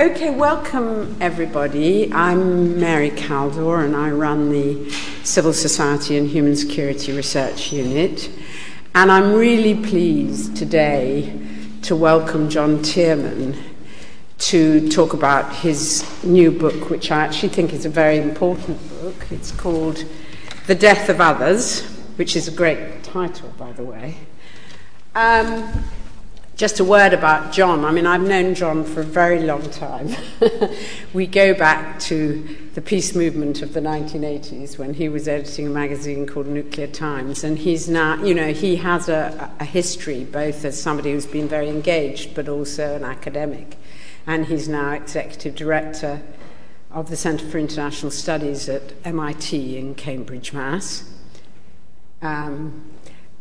Okay, welcome everybody. I'm Mary Kaldor and I run the Civil Society and Human Security Research Unit. And I'm really pleased today to welcome John Tirman to talk about his new book, which I actually think is a very important book. It's called The Death of Others, which is a great title, by the way. Um, just a word about John. I mean, I've known John for a very long time. we go back to the peace movement of the 1980s when he was editing a magazine called Nuclear Times. And he's now, you know, he has a, a history both as somebody who's been very engaged but also an academic. And he's now executive director of the Centre for International Studies at MIT in Cambridge, Mass. Um,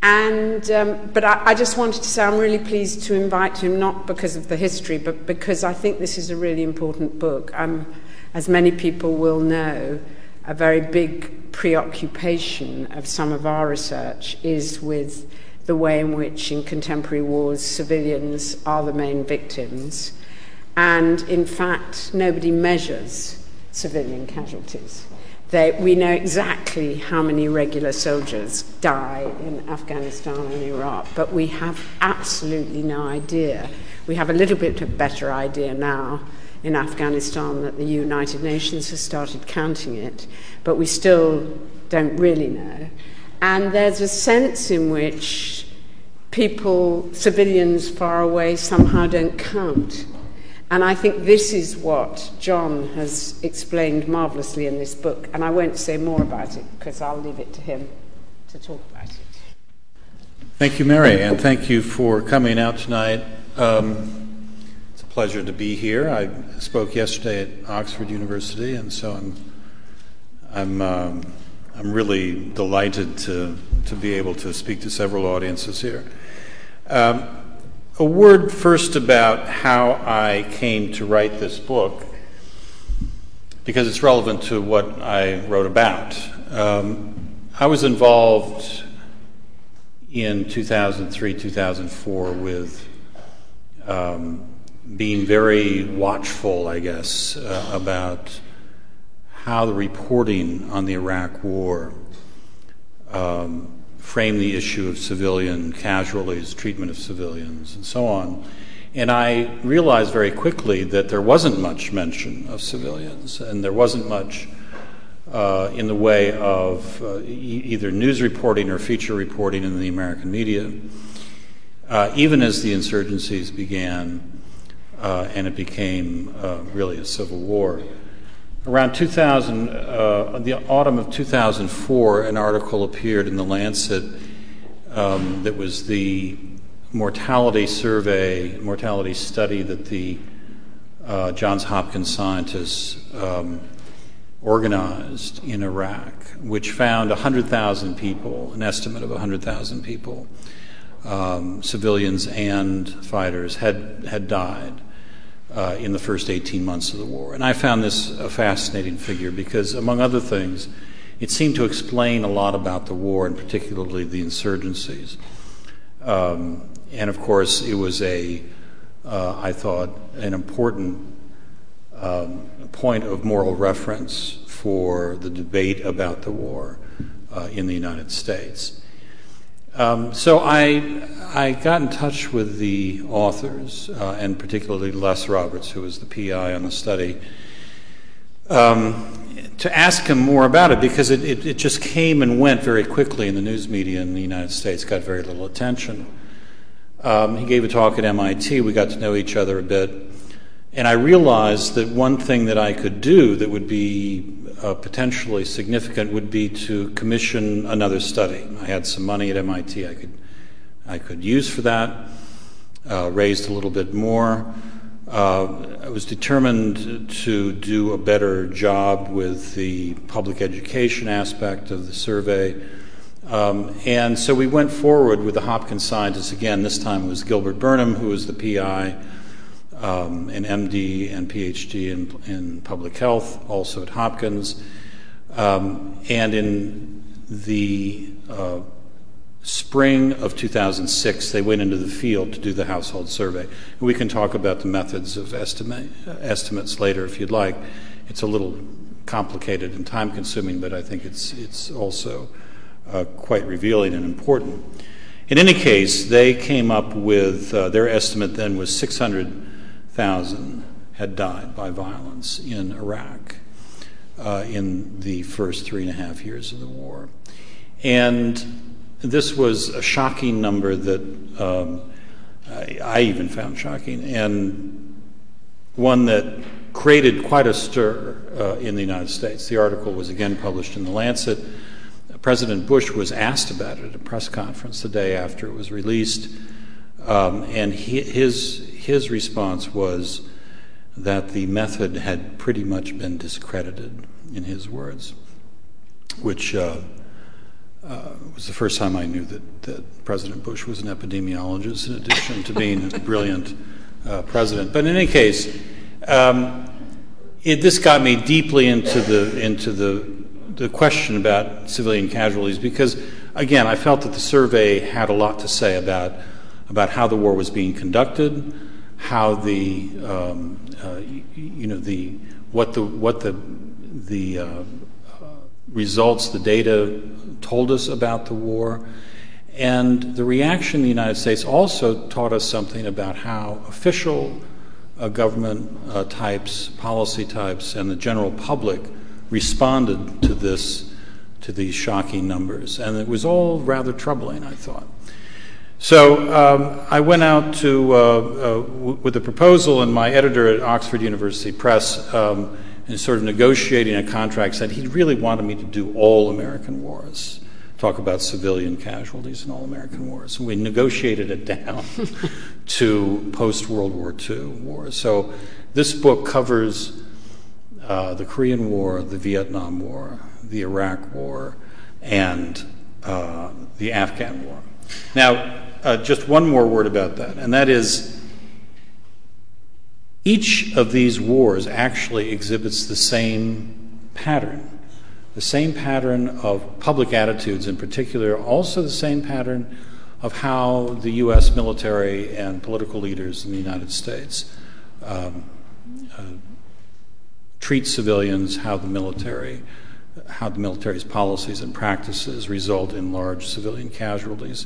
and, um, but I, I, just wanted to say I'm really pleased to invite him, not because of the history, but because I think this is a really important book. Um, as many people will know, a very big preoccupation of some of our research is with the way in which, in contemporary wars, civilians are the main victims. And in fact, nobody measures civilian casualties. We know exactly how many regular soldiers die in Afghanistan and Iraq, but we have absolutely no idea. We have a little bit of a better idea now in Afghanistan that the United Nations has started counting it, but we still don't really know. And there's a sense in which people, civilians far away, somehow don't count. And I think this is what John has explained marvelously in this book. And I won't say more about it because I'll leave it to him to talk about it. Thank you, Mary, and thank you for coming out tonight. Um, it's a pleasure to be here. I spoke yesterday at Oxford University, and so I'm, I'm, um, I'm really delighted to, to be able to speak to several audiences here. Um, a word first about how I came to write this book, because it's relevant to what I wrote about. Um, I was involved in 2003, 2004 with um, being very watchful, I guess, uh, about how the reporting on the Iraq War um, frame the issue of civilian casualties, treatment of civilians, and so on. And I realized very quickly that there wasn't much mention of civilians, and there wasn't much uh, in the way of uh, e- either news reporting or feature reporting in the American media. Uh, even as the insurgencies began uh, and it became uh, really a civil war. Around 2000, uh, the autumn of 2004, an article appeared in The Lancet um, that was the mortality survey, mortality study that the uh, Johns Hopkins scientists um, organized in Iraq, which found 100,000 people, an estimate of 100,000 people, um, civilians and fighters, had, had died in the first 18 months of the war. And I found this a fascinating figure because, among other things, it seemed to explain a lot about the war and particularly the insurgencies. Um, and of course, it was a, uh, I thought, an important um, point of moral reference for the debate about the war uh, in the United States. Um, so I, got in touch with the authors, uh, and particularly Les Roberts, who was the PI on the study, um, to ask him more about it because it, just came and went very quickly in the news media in the United States, got very little attention. Um, he gave a talk at MIT. We got to know each other a bit. And I realized that one thing that I could do that would be uh, potentially significant would be to commission another study. I had some money at MIT I could, I could use for that, uh, raised a little bit more. Uh, I was determined to do a better job with the public education aspect of the survey. Um, and so we went forward with the Hopkins scientists again. This time it was Gilbert Burnham, who was the PI an MD and PhD in, public health, also at Hopkins. Um, and in the uh, spring of 2006, they went into the field to do the household survey. We can talk about the methods of estimate, estimates later if you'd like. It's a little complicated and time consuming, but I think it's, it's also uh, quite revealing and important. In any case, they came up with uh, their estimate then was 600,000 had died by violence in Iraq uh, in the first three and a half years of the war. And this was a shocking number that um, I, even found shocking, and one that created quite a stir uh, in the United States. The article was again published in The Lancet. President Bush was asked about it at a press conference the day after it was released, and his, response was that the method had pretty much been discredited, in his words, which uh, uh, was the first time I knew that, President Bush was an epidemiologist, in addition to being a brilliant uh, president. But in any case, um, this got me deeply into the question about civilian casualties because, again, I felt that the survey had a lot to say about about how the war was being conducted, how the um, uh, you, know the what the what the the uh, results, the data told us about the war. And the reaction in the United States also taught us something about how official uh, government types, policy types, and the general public responded to this, to these shocking numbers. And it was all rather troubling, I thought. So um, I went out to, uh, uh, w- with a proposal, and my editor at Oxford University Press, um, in sort of negotiating a contract, said he really wanted me to do all American wars, talk about civilian casualties in all American wars. And we negotiated it down to post World War II wars. So this book covers uh, the Korean War, the Vietnam War, the Iraq War, and uh, the Afghan War. Now, uh, just one more word about that, and that is each of these wars actually exhibits the same pattern. The same pattern of public attitudes, in particular, also the same pattern of how the U.S. military and political leaders in the United States um, uh, treat civilians, how the military, how the military's policies and practices result in large civilian casualties.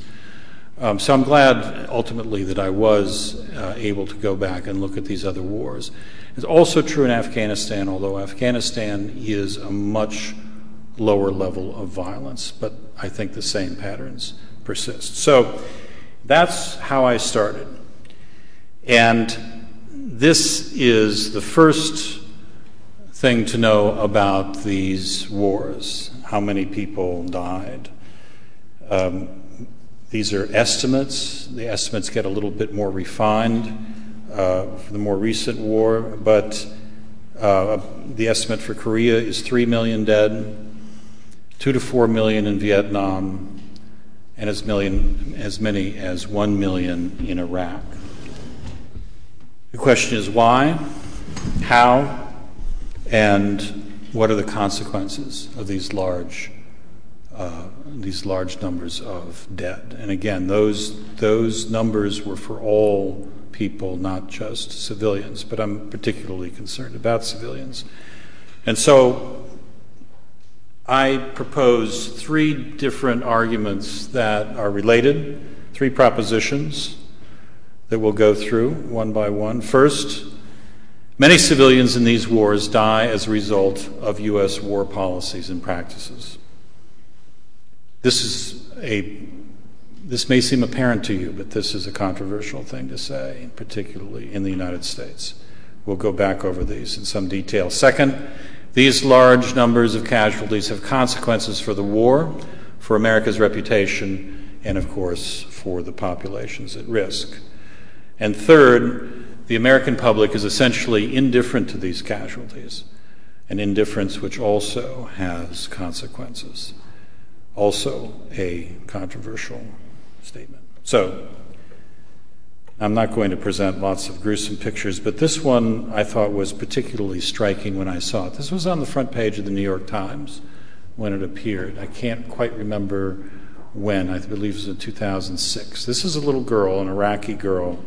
Um, so I'm glad ultimately that I was uh, able to go back and look at these other wars. It's also true in Afghanistan, although Afghanistan is a much lower level of violence, but I think the same patterns persist. So that's how I started. And this is the first thing to know about these wars how many people died. Um, these are estimates. The estimates get a little bit more refined uh, for the more recent war, but uh, the estimate for Korea is 3 million dead, 2 to 4 million in Vietnam, and as, million, as many as 1 million in Iraq. The question is why, how, and what are the consequences of these large Uh, these large numbers of dead? And again, those those numbers were for all people, not just civilians. But I'm particularly concerned about civilians, and so I propose three different arguments that are related, three propositions that we'll go through one by one. First, Many civilians in these wars die as a result of U.S. war policies and practices. This is a this may seem apparent to you, but this is a controversial thing to say, particularly in the United States. We'll go back over these in some detail. Second, these large numbers of casualties have consequences for the war, for America's reputation, and of course, for the populations at risk. And third, the American public is essentially indifferent to these casualties, an indifference which also has consequences. Also, a controversial statement. So, I'm not going to present lots of gruesome pictures, but this one I thought was particularly striking when I saw it. This was on the front page of the New York Times when it appeared. I can't quite remember when, I believe it was in 2006. This is a little girl, an Iraqi girl,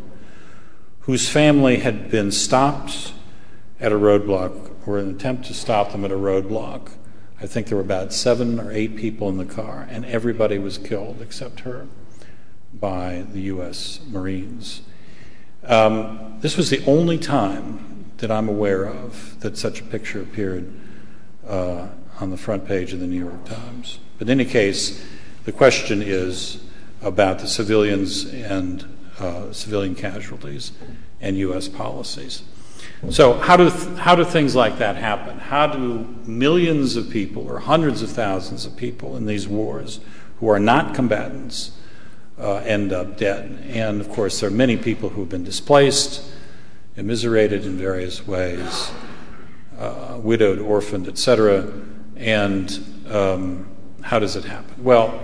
whose family had been stopped at a roadblock or an attempt to stop them at a roadblock. I think there were about seven or eight people in the car, and everybody was killed except her by the U.S. Marines. Um, this was the only time that I'm aware of that such a picture appeared uh, on the front page of the New York Times. But in any case, the question is about the civilians and uh, civilian casualties and U.S. policies. So, how do, th- how do things like that happen? How do millions of people or hundreds of thousands of people in these wars who are not combatants uh, end up dead? And of course, there are many people who have been displaced, immiserated in various ways, uh, widowed, orphaned, etc. And um, how does it happen? Well,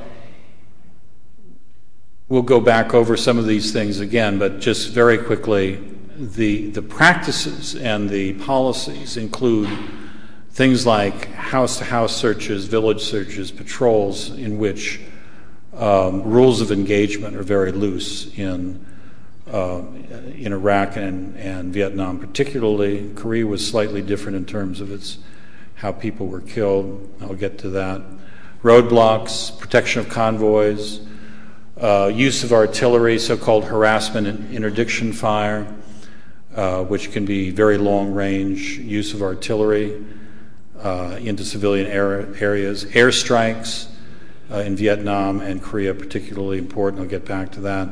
we'll go back over some of these things again, but just very quickly the, the practices and the policies include things like house to house searches, village searches, patrols, in which um, rules of engagement are very loose in, uh, in Iraq and, Vietnam, particularly. Korea was slightly different in terms of its how people were killed. I'll get to that. Roadblocks, protection of convoys, uh, use of artillery, so called harassment and interdiction fire, which can be very long range use of artillery uh, into civilian areas, airstrikes uh, in Vietnam and Korea, particularly important. I'll get back to that.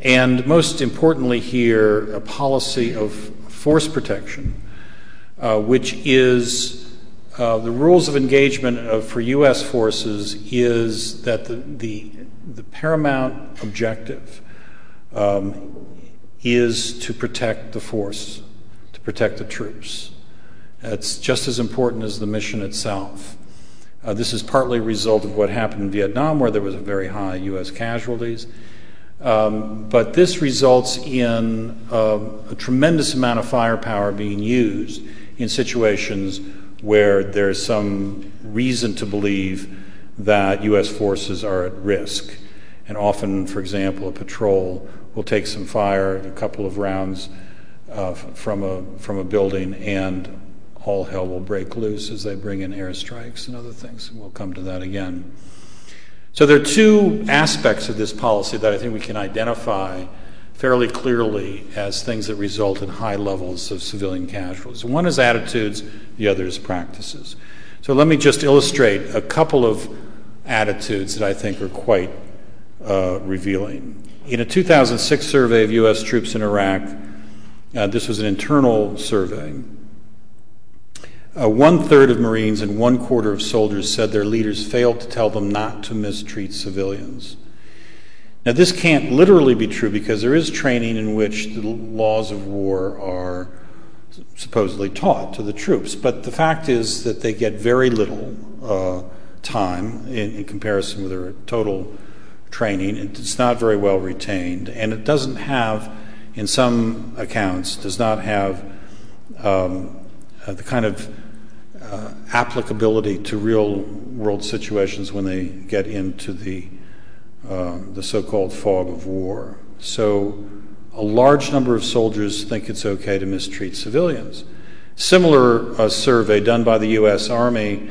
And most importantly, here, a policy of force protection, uh, which is uh, the rules of engagement for U.S. forces is that the paramount objective um, is to protect the force, to protect the troops. It's just as important as the mission itself. Uh, this is partly a result of what happened in Vietnam, where there was a very high U.S. casualties. Um, but this results in uh, a tremendous amount of firepower being used in situations where there's some reason to believe that U.S. forces are at risk. And often, for example, a patrol will take some fire, a couple of rounds uh, from a from a building, and all hell will break loose as they bring in airstrikes and other things. We'll come to that again. So there are two aspects of this policy that I think we can identify fairly clearly as things that result in high levels of civilian casualties. One is attitudes, the other is practices. So let me just illustrate a couple of attitudes that I think are quite uh, revealing. In a 2006 survey of U.S. troops in Iraq, uh, this was an internal survey. Uh, one third of Marines and one quarter of soldiers said their leaders failed to tell them not to mistreat civilians. Now, this can't literally be true because there is training in which the laws of war are supposedly taught to the troops, but the fact is that they get very little uh, time in, in comparison with their total training. It's not very well retained, and it doesn't have, in some accounts, does not have um, uh, the kind of uh, applicability to real world situations when they get into the uh, the so-called fog of war. So, a large number of soldiers think it's okay to mistreat civilians. Similar survey done by the U.S. Army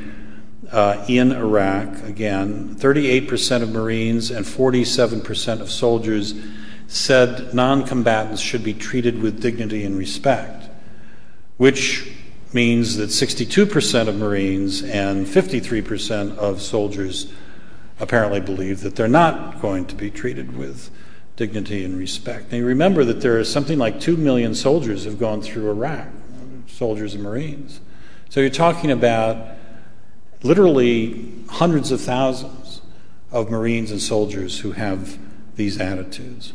Uh, in Iraq, again, 38% of Marines and 47% of soldiers said non combatants should be treated with dignity and respect, which means that 62% of Marines and 53% of soldiers apparently believe that they're not going to be treated with dignity and respect. Now, you remember that there are something like 2 million soldiers have gone through Iraq, soldiers and Marines. So you're talking about literally hundreds of thousands of Marines and soldiers who have these attitudes.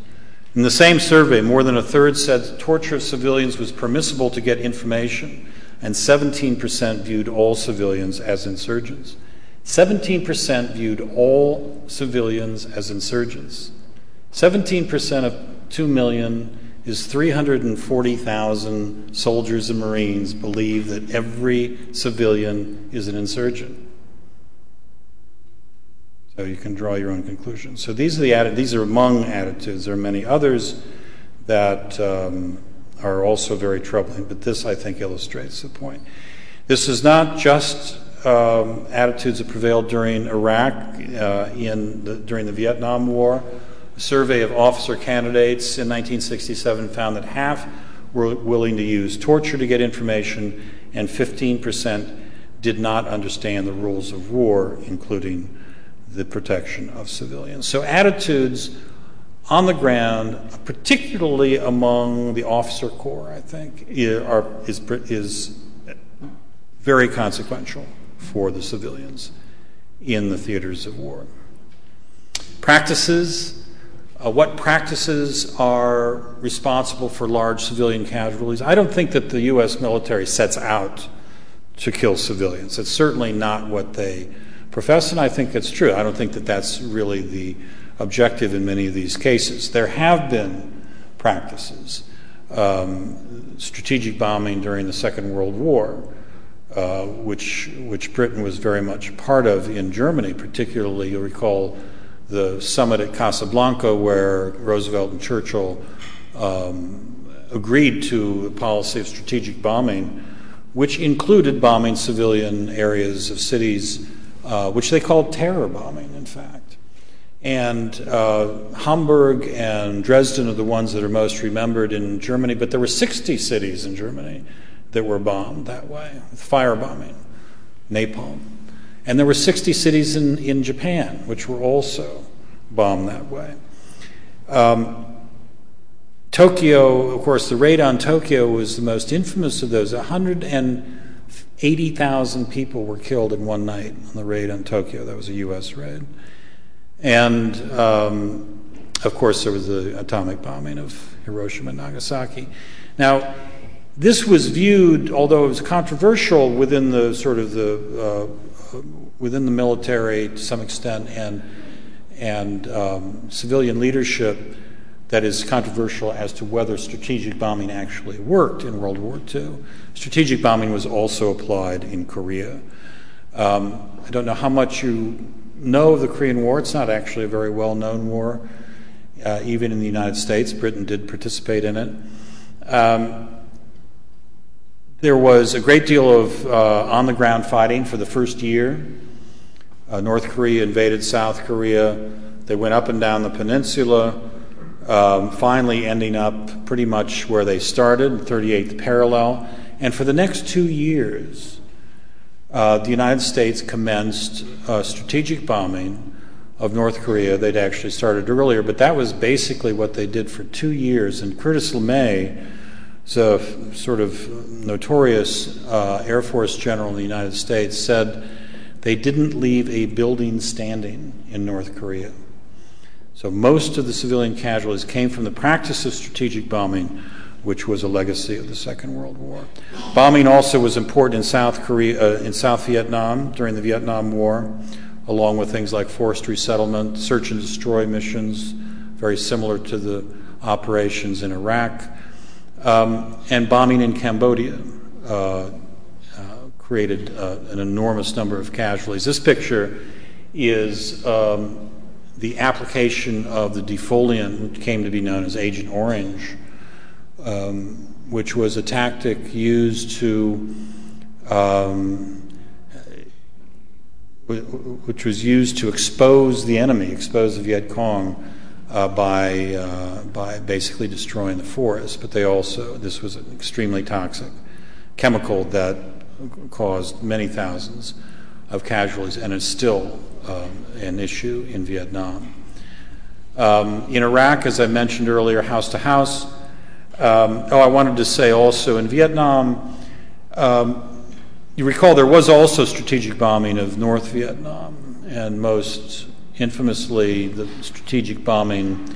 In the same survey, more than a third said torture of civilians was permissible to get information, and 17% viewed all civilians as insurgents. 17% viewed all civilians as insurgents. 17% of 2 million is 340,000 soldiers and Marines believe that every civilian is an insurgent. So you can draw your own conclusions. So these are the atti- these are among attitudes. There are many others that um, are also very troubling, but this I think illustrates the point. This is not just um, attitudes that prevailed during Iraq, uh, in the, during the Vietnam War. A survey of officer candidates in 1967 found that half were willing to use torture to get information, and 15% did not understand the rules of war, including the protection of civilians. So, attitudes on the ground, particularly among the officer corps, I think, is very consequential for the civilians in the theaters of war. Practices. Uh, what practices are responsible for large civilian casualties? I don't think that the U.S. military sets out to kill civilians. It's certainly not what they profess, and I think it's true. I don't think that that's really the objective in many of these cases. There have been practices, um, strategic bombing during the Second World War, uh, which, which Britain was very much part of in Germany, particularly, you'll recall the summit at Casablanca where Roosevelt and Churchill um, agreed to a policy of strategic bombing, which included bombing civilian areas of cities, uh, which they called terror bombing, in fact. And uh, Hamburg and Dresden are the ones that are most remembered in Germany, but there were 60 cities in Germany that were bombed that way, firebombing, napalm. And there were 60 cities in, in Japan which were also bombed that way. Um, Tokyo, of course, the raid on Tokyo was the most infamous of those. 180,000 people were killed in one night on the raid on Tokyo. That was a U.S. raid. And um, of course, there was the atomic bombing of Hiroshima and Nagasaki. Now, this was viewed, although it was controversial within the sort of the uh, within the military to some extent and and um, civilian leadership, that is controversial as to whether strategic bombing actually worked in World War II. Strategic bombing was also applied in Korea. Um, I don't know how much you know of the Korean War. It's not actually a very well known war, uh, even in the United States. Britain did participate in it. Um, there was a great deal of uh, on the ground fighting for the first year. Uh, North Korea invaded South Korea. They went up and down the peninsula, um, finally ending up pretty much where they started, 38th parallel. And for the next two years, uh, the United States commenced strategic bombing of North Korea. They'd actually started earlier, but that was basically what they did for two years. And Curtis LeMay, is a sort of notorious uh, Air Force general in the United States, said they didn't leave a building standing in North Korea. So most of the civilian casualties came from the practice of strategic bombing, which was a legacy of the Second World War. Bombing also was important in South Korea, uh, in South Vietnam during the Vietnam War, along with things like forced resettlement, search and destroy missions, very similar to the operations in Iraq and bombing in Cambodia uh, uh, created uh, an enormous number of casualties. This picture is um, the application of the defoliant, which came to be known as Agent Orange, um, which was a tactic used to um, which was used to expose the enemy, expose the Viet Cong by, uh, by basically destroying the forest. But they also, this was an extremely toxic chemical that caused many thousands of casualties and is still um, an issue in Vietnam. Um, in Iraq, as I mentioned earlier, house to house. Um, oh, I wanted to say also in Vietnam, you recall there was also strategic bombing of North Vietnam, and most infamously the strategic bombing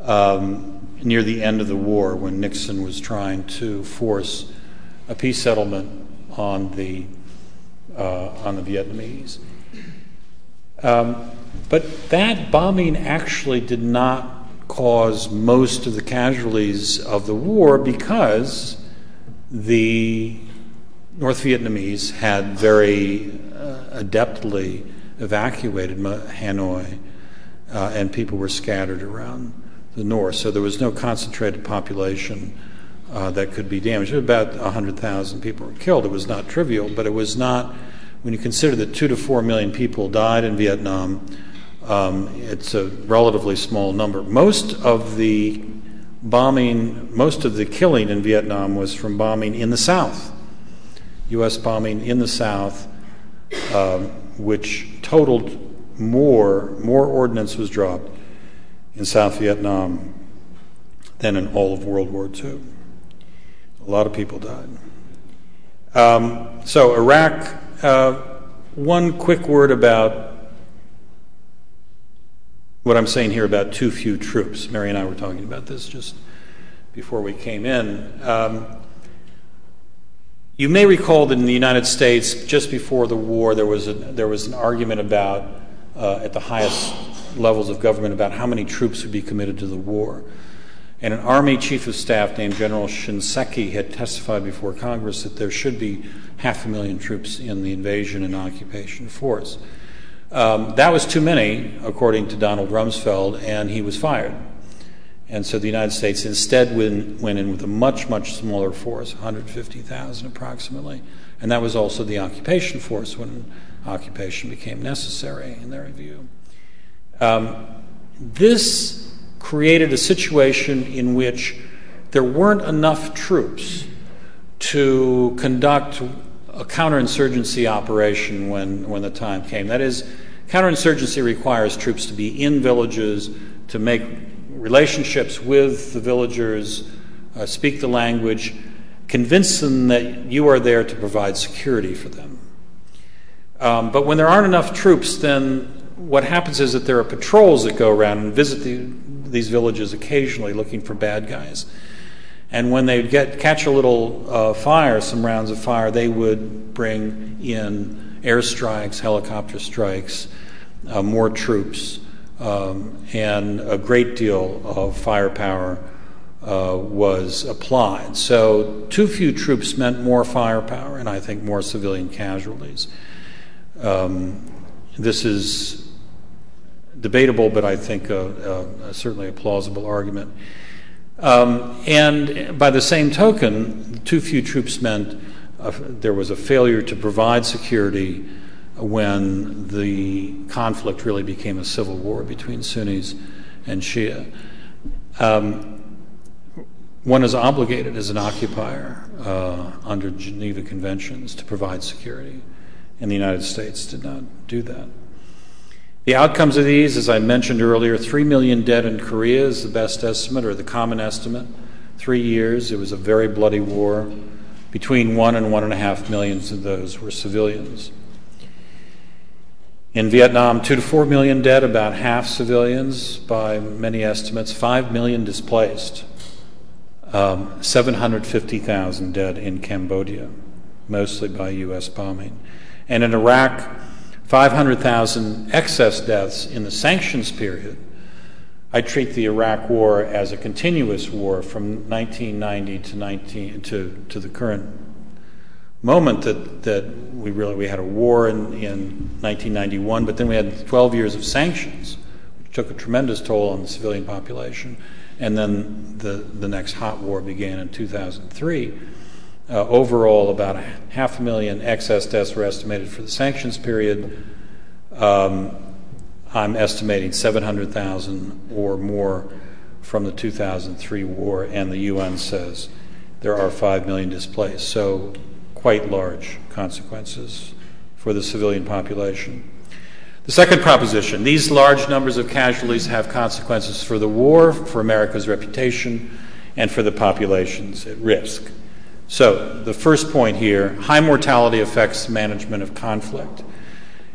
um, near the end of the war when Nixon was trying to force a peace settlement on the uh, on the Vietnamese. Um, but that bombing actually did not cause most of the casualties of the war because the North Vietnamese had very uh, adeptly evacuated Hanoi, uh, and people were scattered around the north. So there was no concentrated population uh, that could be damaged. About 100,000 people were killed. It was not trivial, but it was not, when you consider that two to four million people died in Vietnam, um, it's a relatively small number. Most of the bombing, most of the killing in Vietnam was from bombing in the south, U.S. bombing in the south, um, which totaled more, more ordnance was dropped in South Vietnam than in all of World War II. A lot of people died. Um, so, Iraq, uh, one quick word about what I'm saying here about too few troops. Mary and I were talking about this just before we came in. Um, you may recall that in the United States, just before the war, there was, a, there was an argument about, uh, at the highest levels of government, about how many troops would be committed to the war. And an Army Chief of Staff named General Shinseki had testified before Congress that there should be half a million troops in the invasion and occupation force. Um, that was too many, according to Donald Rumsfeld, and he was fired. And so the United States instead went, in with a much, much smaller force, 150,000 approximately. And that was also the occupation force when occupation became necessary, in their view. Um, this created a situation in which there weren't enough troops to conduct a counterinsurgency operation when, when the time came. That is, counterinsurgency requires troops to be in villages, to make relationships with the villagers, uh, speak the language, convince them that you are there to provide security for them. Um, but when there aren't enough troops, then what happens is that there are patrols that go around and visit the, these villages occasionally looking for bad guys. And when they get catch a little uh, fire, some rounds of fire, they would bring in airstrikes, helicopter strikes, uh, more troops, and a great deal of firepower uh, was applied. So, too few troops meant more firepower, and I think more civilian casualties. Um, this is debatable, but I think a, a, certainly a plausible argument. Um, and by the same token, too few troops meant uh, there was a failure to provide security when the conflict really became a civil war between Sunnis and Shia. Um, one is obligated as an occupier uh, under Geneva Conventions to provide security, and the United States did not do that. The outcomes of these, as I mentioned earlier, 3 million dead in Korea is the best estimate or the common estimate. Three years, it was a very bloody war. Between one and one and a half millions of those were civilians. In Vietnam, two to four million dead, about half civilians by many estimates, five million displaced, um, 750,000 dead in Cambodia, mostly by U.S. bombing. And in Iraq, 500,000 excess deaths in the sanctions period. I treat the Iraq War as a continuous war from 1990 to 19 to, to the current moment that, we really we had a war in, in 1991, but then we had 12 years of sanctions, which took a tremendous toll on the civilian population, and then the, next hot war began in 2003. Uh, overall, about half a million excess deaths were estimated for the sanctions period. Um, I'm estimating 700,000 or more from the 2003 war, and the UN says there are 5 million displaced. So, quite large consequences for the civilian population. The second proposition these large numbers of casualties have consequences for the war, for America's reputation, and for the populations at risk. So, the first point here high mortality affects management of conflict.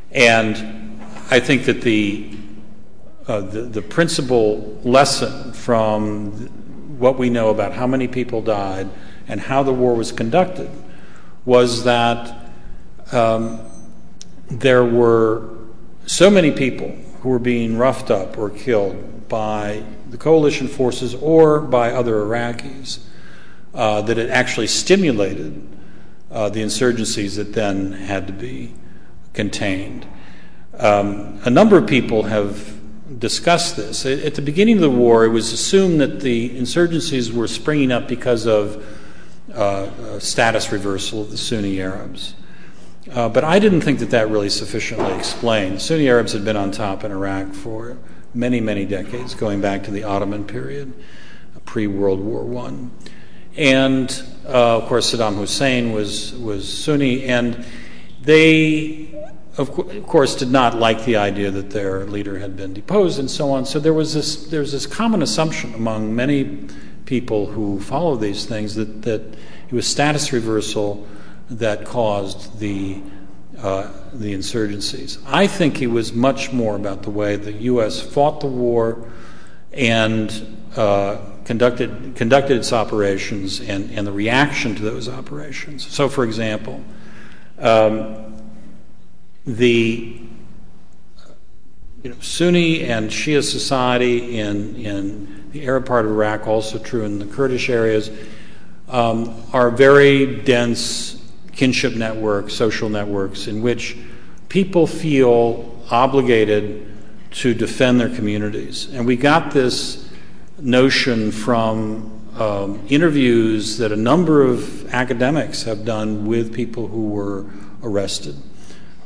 And I think that the, uh, the, the, principal lesson from what we know about how many people died and how the war was conducted was that um, there were so many people who were being roughed up or killed by the coalition forces or by other Iraqis uh, that it actually stimulated uh, the insurgencies that then had to be contained. Um, a number of people have discussed this. At the beginning of the war, it was assumed that the insurgencies were springing up because of status reversal of the Sunni Arabs. Uh, but I didn't think that that really sufficiently explained. Sunni Arabs had been on top in Iraq for many, many decades, going back to the Ottoman period, pre World War One, and uh, of course Saddam Hussein was was Sunni, and they of, co- of, course, did not like the idea that their leader had been deposed and so on. So there was this common assumption among many people who follow these things that, that it was status reversal that caused the, uh, the insurgencies. I think it was much more about the way the U.S. fought the war and uh, conducted, conducted its operations and, and the reaction to those operations. So, for example, um, the you know, Sunni and Shia society in, in the Arab part of Iraq, also true in the Kurdish areas, um, are very dense kinship networks, social networks, in which people feel obligated to defend their communities. And we got this notion from um, interviews that a number of academics have done with people who were arrested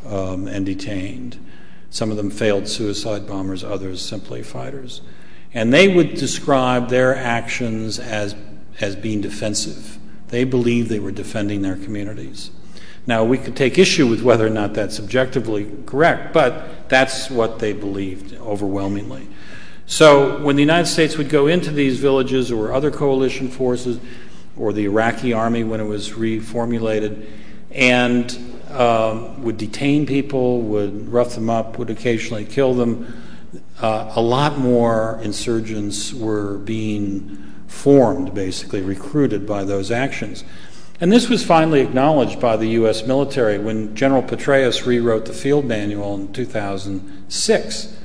um, and detained. Some of them failed suicide bombers, others simply fighters. And they would describe their actions as, as being defensive. They believed they were defending their communities. Now, we could take issue with whether or not that's objectively correct, but that's what they believed overwhelmingly. So, when the United States would go into these villages or other coalition forces, or the Iraqi army when it was reformulated, and um, would detain people, would rough them up, would occasionally kill them. Uh, a lot more insurgents were being formed, basically, recruited by those actions. And this was finally acknowledged by the U.S. military when General Petraeus rewrote the field manual in 2006.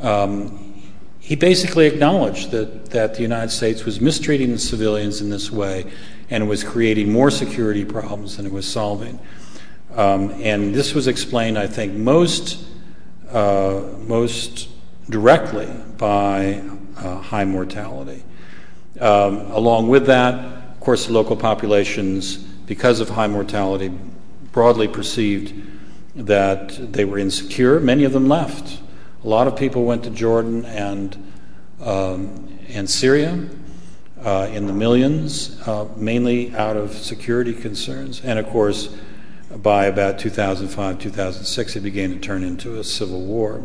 Um, he basically acknowledged that, that the United States was mistreating the civilians in this way and it was creating more security problems than it was solving. Um, and this was explained, I think, most, uh, most directly by uh, high mortality. Um, along with that, of course, the local populations, because of high mortality, broadly perceived that they were insecure. Many of them left. A lot of people went to Jordan and, um, and Syria uh, in the millions, uh, mainly out of security concerns. And of course, by about 2005, 2006, it began to turn into a civil war.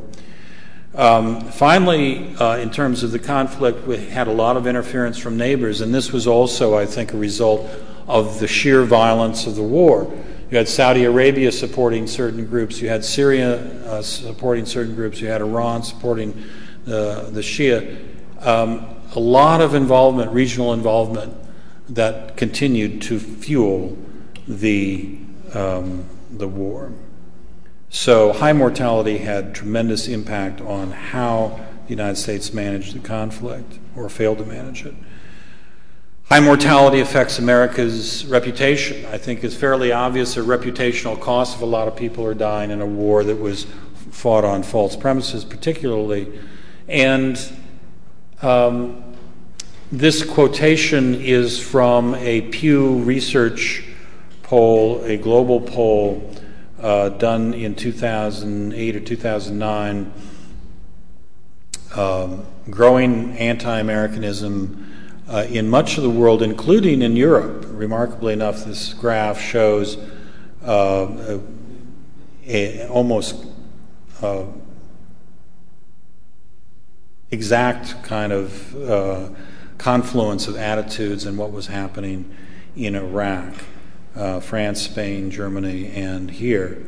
Um, finally, uh, in terms of the conflict, we had a lot of interference from neighbors, and this was also, I think, a result of the sheer violence of the war. You had Saudi Arabia supporting certain groups, you had Syria uh, supporting certain groups, you had Iran supporting the Shia. Um, a lot of involvement, regional involvement, that continued to fuel the um, the war. So high mortality had tremendous impact on how the United States managed the conflict or failed to manage it. High mortality affects America's reputation. I think it's fairly obvious a reputational cost of a lot of people are dying in a war that was fought on false premises, particularly. And um, this quotation is from a Pew Research poll, a global poll done in 2008 or 2009, um, growing anti Americanism uh, in much of the world, including in Europe. Remarkably enough, this graph shows uh, almost uh, exact kind of uh, confluence of attitudes and what was happening in Iraq uh, France, Spain, Germany, and here.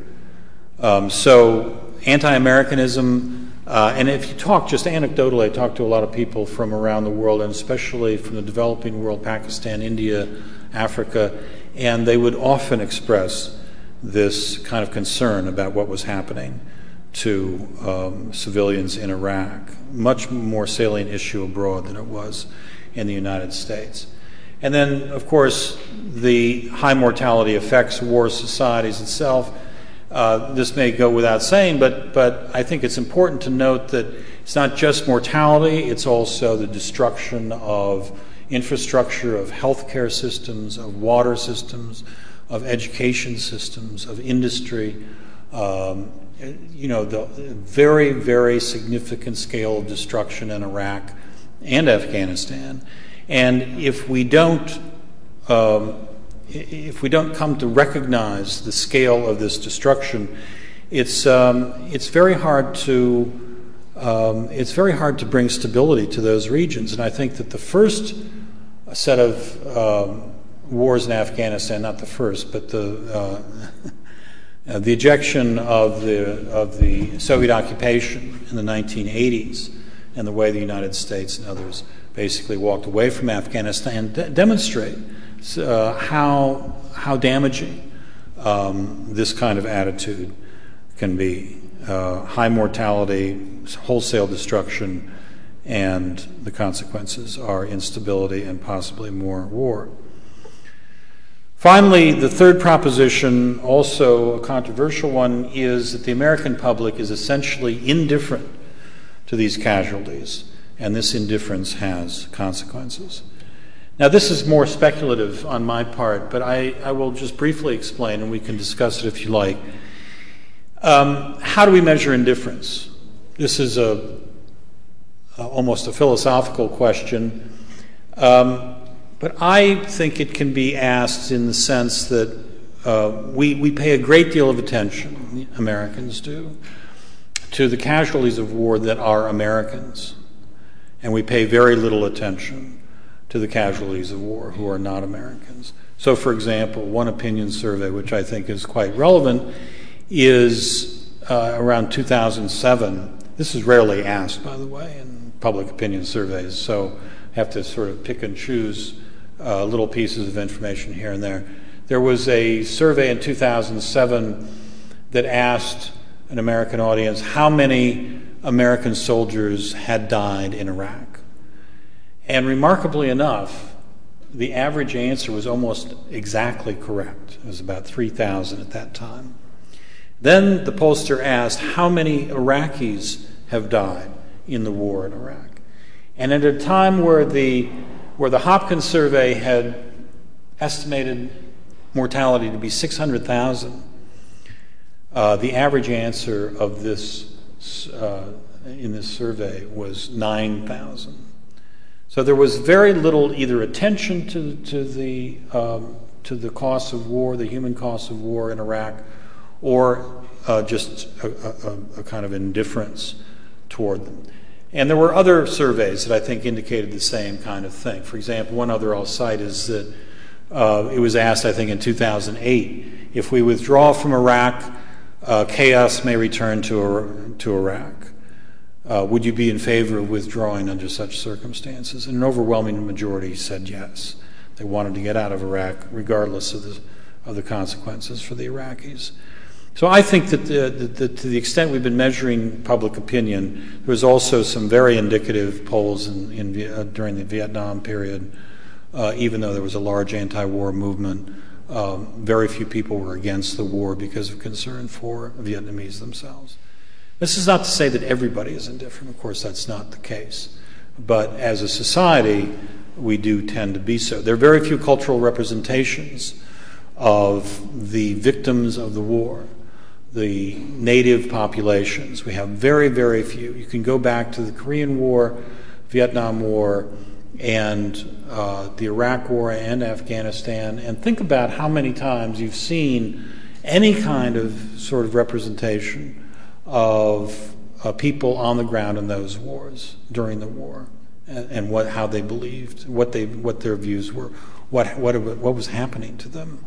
Um, so, anti Americanism, uh, and if you talk just anecdotally, I talk to a lot of people from around the world, and especially from the developing world, Pakistan, India, Africa, and they would often express this kind of concern about what was happening to um, civilians in Iraq. Much more salient issue abroad than it was in the United States. And then, of course, the high mortality affects war societies itself. Uh, this may go without saying, but, but I think it's important to note that it's not just mortality, it's also the destruction of infrastructure, of healthcare systems, of water systems, of education systems, of industry. Um, you know, the very, very significant scale of destruction in Iraq and Afghanistan. And if we don't, um, if we don't come to recognize the scale of this destruction, it's um, it's very hard to um, it's very hard to bring stability to those regions. And I think that the first set of wars in Afghanistan, not the first, but the uh, uh, the ejection of the of the Soviet occupation in the 1980s, and the way the United States and others basically walked away from Afghanistan de- demonstrate uh, how how damaging um, this kind of attitude can be. Uh, high mortality, wholesale destruction, and the consequences are instability and possibly more war. Finally, the third proposition, also a controversial one, is that the American public is essentially indifferent to these casualties, and this indifference has consequences. Now, this is more speculative on my part, but I, I will just briefly explain, and we can discuss it if you like. Um, how do we measure indifference? This is a, a almost a philosophical question. Um, but I think it can be asked in the sense that uh, we, we pay a great deal of attention, Americans do, to the casualties of war that are Americans. And we pay very little attention to the casualties of war who are not Americans. So, for example, one opinion survey, which I think is quite relevant, is uh, around 2007. This is rarely asked, by the way, in public opinion surveys, so I have to sort of pick and choose uh, little pieces of information here and there. There was a survey in 2007 that asked an American audience how many American soldiers had died in Iraq. And remarkably enough, the average answer was almost exactly correct. It was about 3,000 at that time. Then the pollster asked how many Iraqis have died in the war in Iraq. And at a time where the where the Hopkins survey had estimated mortality to be 600,000, uh, the average answer of this in this survey was 9,000. So there was very little either attention to, to the um, to the costs of war, the human costs of war in Iraq, or uh, just a, a, a, kind of indifference toward them. And there were other surveys that I think indicated the same kind of thing. For example, one other I'll cite is that uh, it was asked, I think, in 2008 if we withdraw from Iraq, uh, chaos may return to, Iraq. Uh, would you be in favor of withdrawing under such circumstances? And an overwhelming majority said yes. They wanted to get out of Iraq regardless of the, of the consequences for the Iraqis. So I think that, to the extent we've been measuring public opinion, there was also some very indicative polls uh, during the Vietnam period. Uh, even though there was a large anti-war movement, Um, very few people were against the war because of concern for Vietnamese themselves. This is not to say that everybody is indifferent. Of course, that's not the case. But as a society, we do tend to be so. There are very few cultural representations of the victims of the war the native populations. We have very, very few. You can go back to the Korean War, Vietnam War, and uh, the Iraq War and Afghanistan, and think about how many times you've seen any kind of sort of representation of uh, people on the ground in those wars during the war, and, what how they believed, what they what their views were, what what what was happening to them,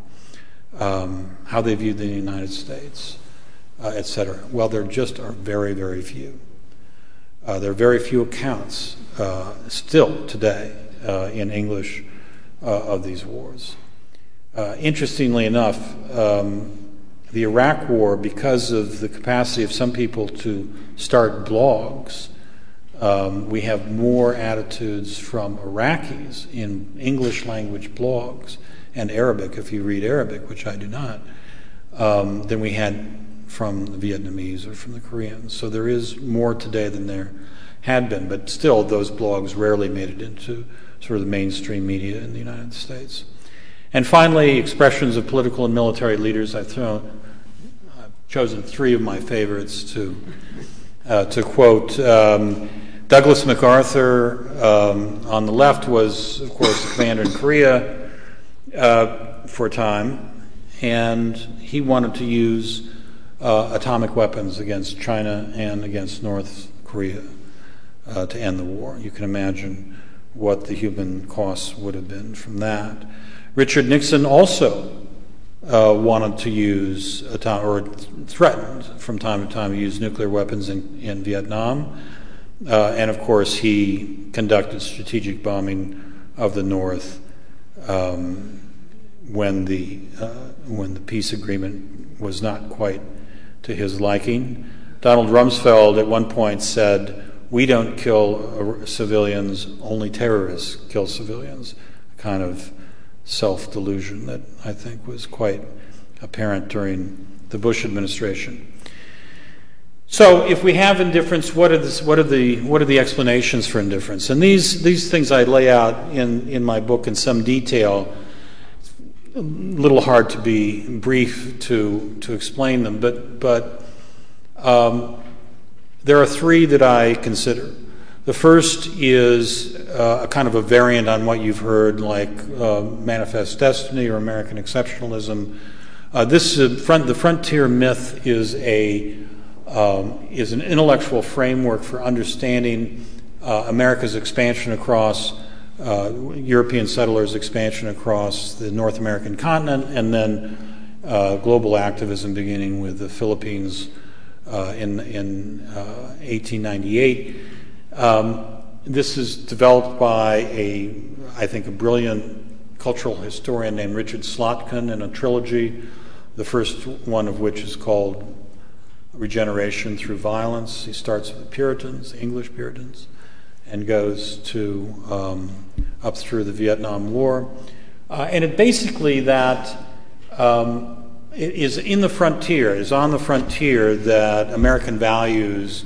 um, how they viewed the United States uh, etc. Well, there just are very, very few. Uh, there are very few accounts uh, still today uh, in English of these wars. Interestingly enough, um, the Iraq War, because of the capacity of some people to start blogs, um, we have more attitudes from Iraqis in English language blogs and Arabic, if you read Arabic, which I do not, um, than we had from the Vietnamese or from the Koreans. So there is more today than there had been, but still, those blogs rarely made it into sort of the mainstream media in the United States. And finally, expressions of political and military leaders. I've, thrown, I've chosen three of my favorites to, uh, to quote. Um, Douglas MacArthur um, on the left was, of course, the commander in Korea uh, for a time, and he wanted to use atomic weapons against China and against North Korea uh, to end the war. You can imagine what the human costs would have been from that. Richard Nixon also uh, wanted to use, atom- or threatened from time to time to use nuclear weapons in, in Vietnam. Uh, and of course, he conducted strategic bombing of the North um, when, the, uh, when the peace agreement was not quite to his liking. Donald Rumsfeld at one point said, We don't kill civilians, only terrorists kill civilians. A kind of self delusion that I think was quite apparent during the Bush administration. So, if we have indifference, what are, the, what are, the, what are the explanations for indifference? And these, these things I lay out in, in my book in some detail. A little hard to be brief to, to explain them, but, but um, there are three that I consider. The first is uh, a kind of a variant on what you've heard, like uh, Manifest Destiny or American Exceptionalism. Uh, this front, the frontier myth is a um, is an intellectual framework for understanding uh, America's expansion across European settlers' expansion across the North American continent, and then uh, global activism beginning with the Philippines uh, in, in 1898. Uh, um, this is developed by a, I think, a brilliant cultural historian named Richard Slotkin in a trilogy, the first one of which is called regeneration through violence. He starts with the Puritans, English Puritans, and goes to um, up through the Vietnam War. Uh, and it basically that um, it is in the frontier, is on the frontier that American values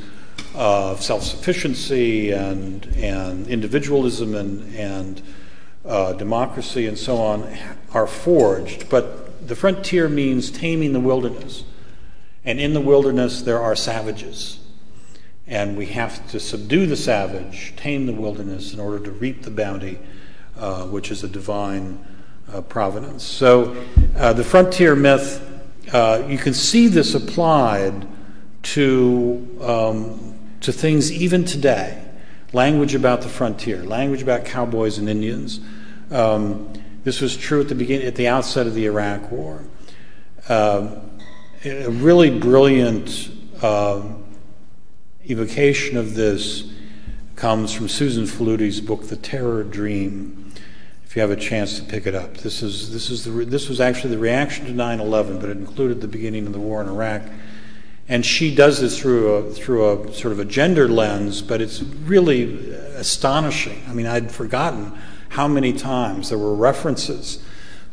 of self-sufficiency and and individualism and and uh, democracy and so on are forged. But the frontier means taming the wilderness. And in the wilderness, there are savages. And we have to subdue the savage, tame the wilderness in order to reap the bounty, uh, which is a divine uh, providence. So uh, the frontier myth, uh, you can see this applied to, um, to things even today. Language about the frontier, language about cowboys and Indians. Um, this was true at the beginning, at the outset of the Iraq War. Um, a really brilliant uh, evocation of this comes from Susan Faludi's book, The Terror Dream. If you have a chance to pick it up, this is this is the this was actually the reaction to 9/11, but it included the beginning of the war in Iraq. And she does this through a through a sort of a gender lens, but it's really astonishing. I mean, I'd forgotten how many times there were references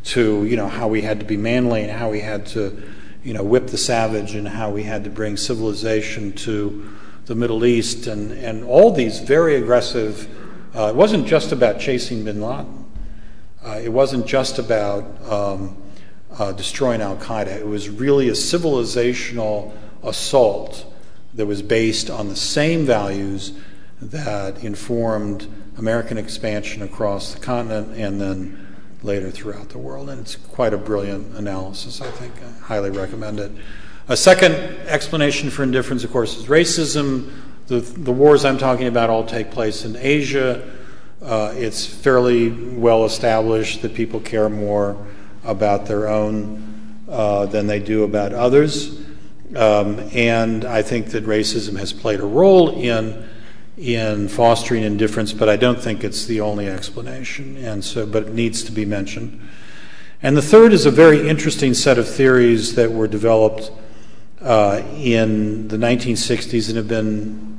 to you know how we had to be manly and how we had to you know, whip the savage and how we had to bring civilization to the Middle East and, and all these very aggressive. Uh, it wasn't just about chasing bin Laden. Uh, it wasn't just about um, uh, destroying Al Qaeda. It was really a civilizational assault that was based on the same values that informed American expansion across the continent and then later throughout the world. And it's quite a brilliant analysis, I think. I highly recommend it. A second explanation for indifference, of course, is racism. The, wars I'm talking about all take place in Asia. Uh, it's fairly well established that people care more about their own uh, than they do about others. Um, and I think that racism has played a role in in fostering indifference, but I don't think it's the only explanation, and so, but it needs to be mentioned. And the third is a very interesting set of theories that were developed in the 1960s and have been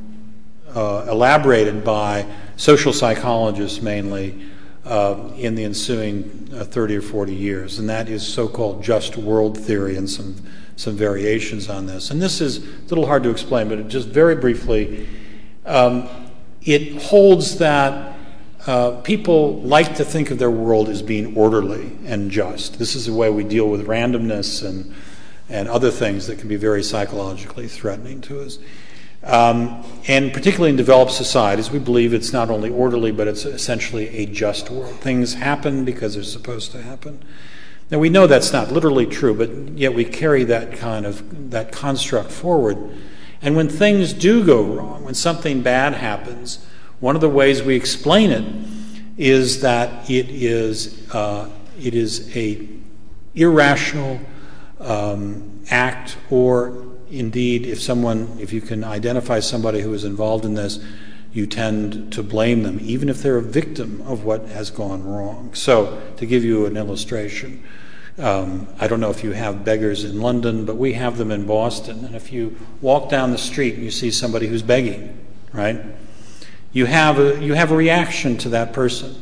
uh, elaborated by social psychologists mainly uh, in the ensuing uh, 30 or 40 years, and that is so called just world theory and some, some variations on this. And this is a little hard to explain, but just very briefly, um, it holds that uh, people like to think of their world as being orderly and just. This is the way we deal with randomness and, and other things that can be very psychologically threatening to us. Um, and particularly in developed societies, we believe it's not only orderly, but it's essentially a just world. Things happen because they're supposed to happen. Now we know that's not literally true, but yet we carry that kind of that construct forward. And when things do go wrong, when something bad happens, one of the ways we explain it is that it is uh, it is a irrational act or indeed, if someone, if you can identify somebody who is involved in this, you tend to blame them, even if they're a victim of what has gone wrong. So, to give you an illustration, um, I don't know if you have beggars in London, but we have them in Boston. And if you walk down the street and you see somebody who's begging, right, you have a, you have a reaction to that person.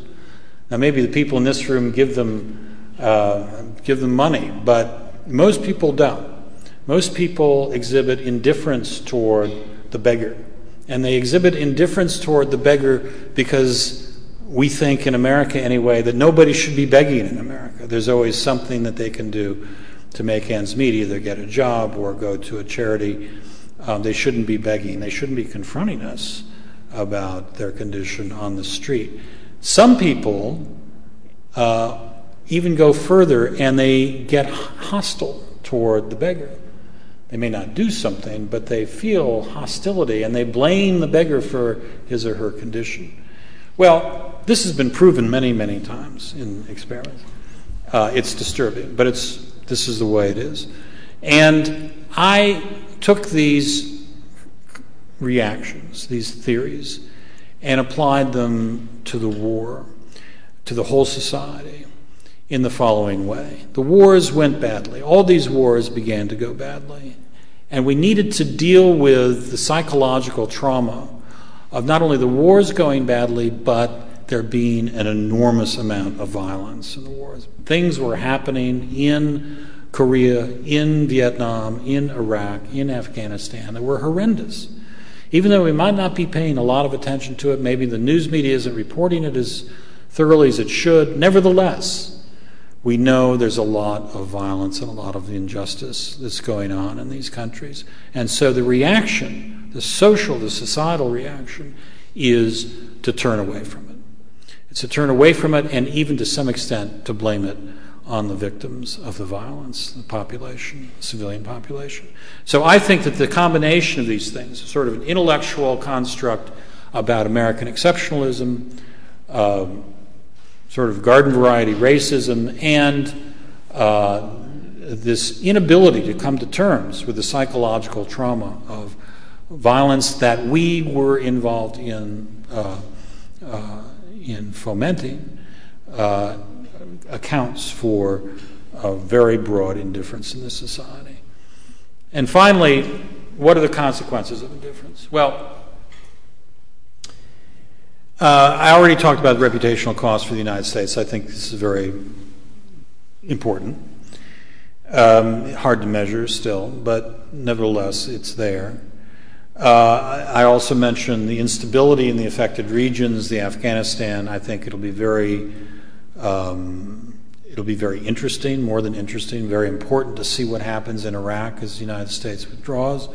Now, maybe the people in this room give them, uh, give them money, but most people don't. Most people exhibit indifference toward the beggar. And they exhibit indifference toward the beggar because we think in America anyway that nobody should be begging in America. There's always something that they can do to make ends meet, either get a job or go to a charity. Um, they shouldn't be begging. They shouldn't be confronting us about their condition on the street. Some people uh, even go further and they get hostile toward the beggar. They may not do something, but they feel hostility and they blame the beggar for his or her condition. Well, this has been proven many, many times in experiments. Uh, it's disturbing, but it's this is the way it is. And I took these reactions, these theories, and applied them to the war, to the whole society in the following way. The wars went badly. All these wars began to go badly. And we needed to deal with the psychological trauma of not only the wars going badly, but there being an enormous amount of violence in the wars. Things were happening in Korea, in Vietnam, in Iraq, in Afghanistan that were horrendous. Even though we might not be paying a lot of attention to it, maybe the news media isn't reporting it as thoroughly as it should, nevertheless, we know there's a lot of violence and a lot of injustice that's going on in these countries. And so the reaction, the social, the societal reaction, is to turn away from it. It's to turn away from it and even to some extent to blame it on the victims of the violence, the population, the civilian population. So I think that the combination of these things, sort of an intellectual construct about American exceptionalism, um, sort of garden variety racism and uh, this inability to come to terms with the psychological trauma of violence that we were involved in uh, uh, in fomenting uh, accounts for a very broad indifference in this society. And finally, what are the consequences of indifference? Well, I already talked about the reputational costs for the United States. I think this is very important. Um, hard to measure still, but nevertheless, it's there. Uh, I also mentioned the instability in the affected regions, the Afghanistan. I think it'll be very, um, it'll be very interesting, more than interesting, very important to see what happens in Iraq as the United States withdraws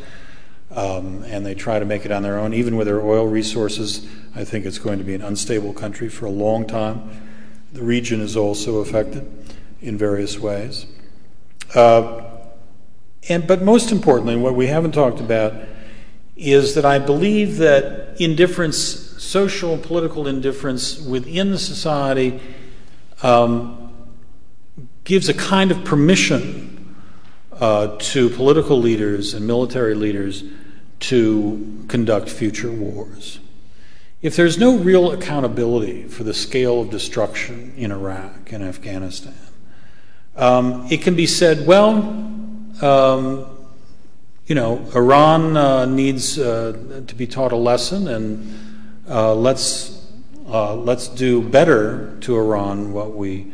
um, and they try to make it on their own. Even with their oil resources, I think it's going to be an unstable country for a long time. The region is also affected in various ways. Uh, and, but most importantly, what we haven't talked about is that I believe that indifference, social political indifference within the society, um, gives a kind of permission uh, to political leaders and military leaders to conduct future wars. If there's no real accountability for the scale of destruction in Iraq and Afghanistan, um, it can be said, well, um, you know, Iran uh, needs uh, to be taught a lesson, and uh, let's Uh, let's do better to Iran what we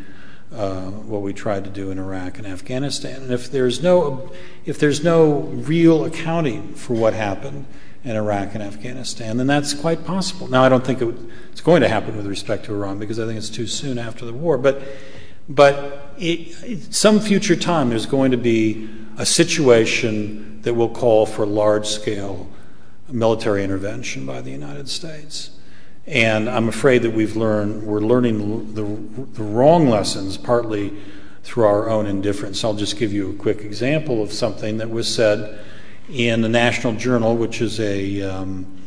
uh, what we tried to do in Iraq and Afghanistan. And if there's no if there's no real accounting for what happened in Iraq and Afghanistan, then that's quite possible. Now, I don't think it, it's going to happen with respect to Iran because I think it's too soon after the war. But but it, it, some future time, there's going to be a situation that will call for large scale military intervention by the United States. And I'm afraid that we've learned, we're learning the, the wrong lessons, partly through our own indifference. I'll just give you a quick example of something that was said in the National Journal, which is a um,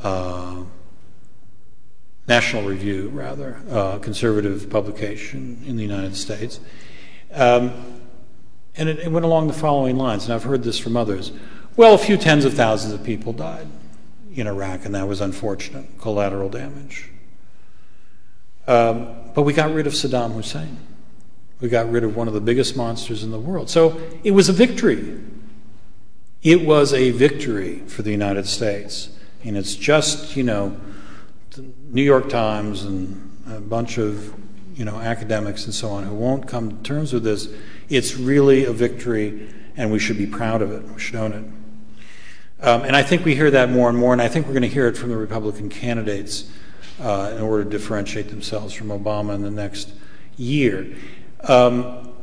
uh, National Review, rather, uh, conservative publication in the United States. Um, and it, went along the following lines, and I've heard this from others. Well, a few tens of thousands of people died in Iraq, and that was unfortunate collateral damage. Um, but we got rid of Saddam Hussein. We got rid of one of the biggest monsters in the world. So it was a victory. It was a victory for the United States. And it's just, you know, the New York Times and a bunch of, you know, academics and so on who won't come to terms with this. It's really a victory, and we should be proud of it. We should own it. Um, and I think we hear that more and more, and I think we're going to hear it from the Republican candidates uh, in order to differentiate themselves from Obama in the next year. Um,